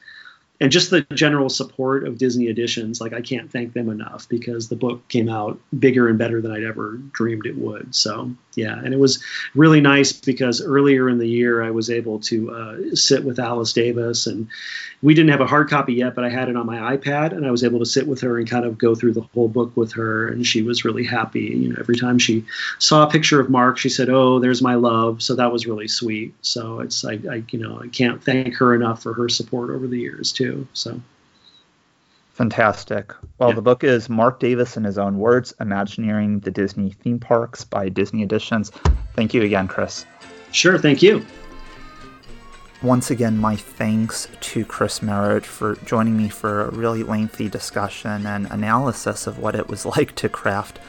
and just the general support of Disney Editions. Like I can't thank them enough because the book came out bigger and better than I'd ever dreamed it would. So yeah, and it was really nice because earlier in the year I was able to uh, sit with Alice Davis, and we didn't have a hard copy yet, but I had it on my iPad, and I was able to sit with her and kind of go through the whole book with her, and she was really happy. You know, every time she saw a picture of Marc, she said, "Oh, there's my love." So that was really sweet. So it's I, I you know I can't thank her enough for her support over the years too. So. Fantastic. Well, yeah. the book is Marc Davis in his own words, Imagineering the Disney Theme Parks by Disney Editions. Thank you again, Chris. Sure, thank you. Once again, my thanks to Chris Merritt for joining me for a really lengthy discussion and analysis of what it was like to craft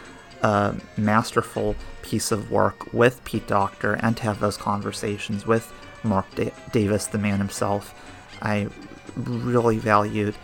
a masterful piece of work with Pete Docter and to have those conversations with Marc da- Davis, the man himself. I really valued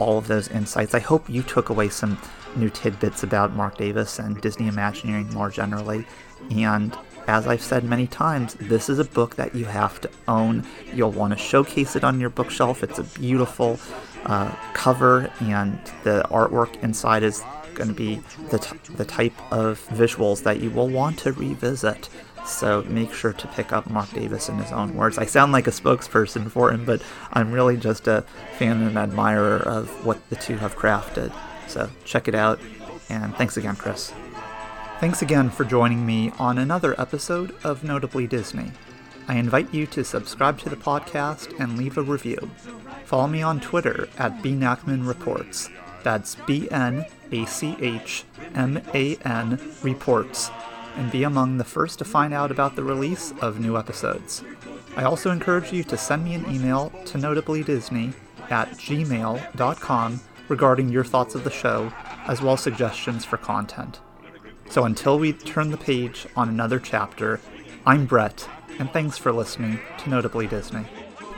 all of those insights. I hope you took away some new tidbits about Marc Davis and Disney Imagineering more generally. And as I've said many times, this is a book that you have to own. You'll want to showcase it on your bookshelf. It's a beautiful uh, cover, and the artwork inside is going to be the, t- the type of visuals that you will want to revisit. So make sure to pick up Marc Davis in his own words. I sound like a spokesperson for him, but I'm really just a fan and admirer of what the two have crafted. So check it out, and thanks again, Chris. Thanks again for joining me on another episode of Notably Disney. I invite you to subscribe to the podcast and leave a review. Follow me on Twitter at bnachman reports. That's B N A C H M A N reports and be among the first to find out about the release of new episodes. I also encourage you to send me an email to notablydisney at gmail.com regarding your thoughts of the show, as well as suggestions for content. So until we turn the page on another chapter, I'm Brett, and thanks for listening to Notably Disney.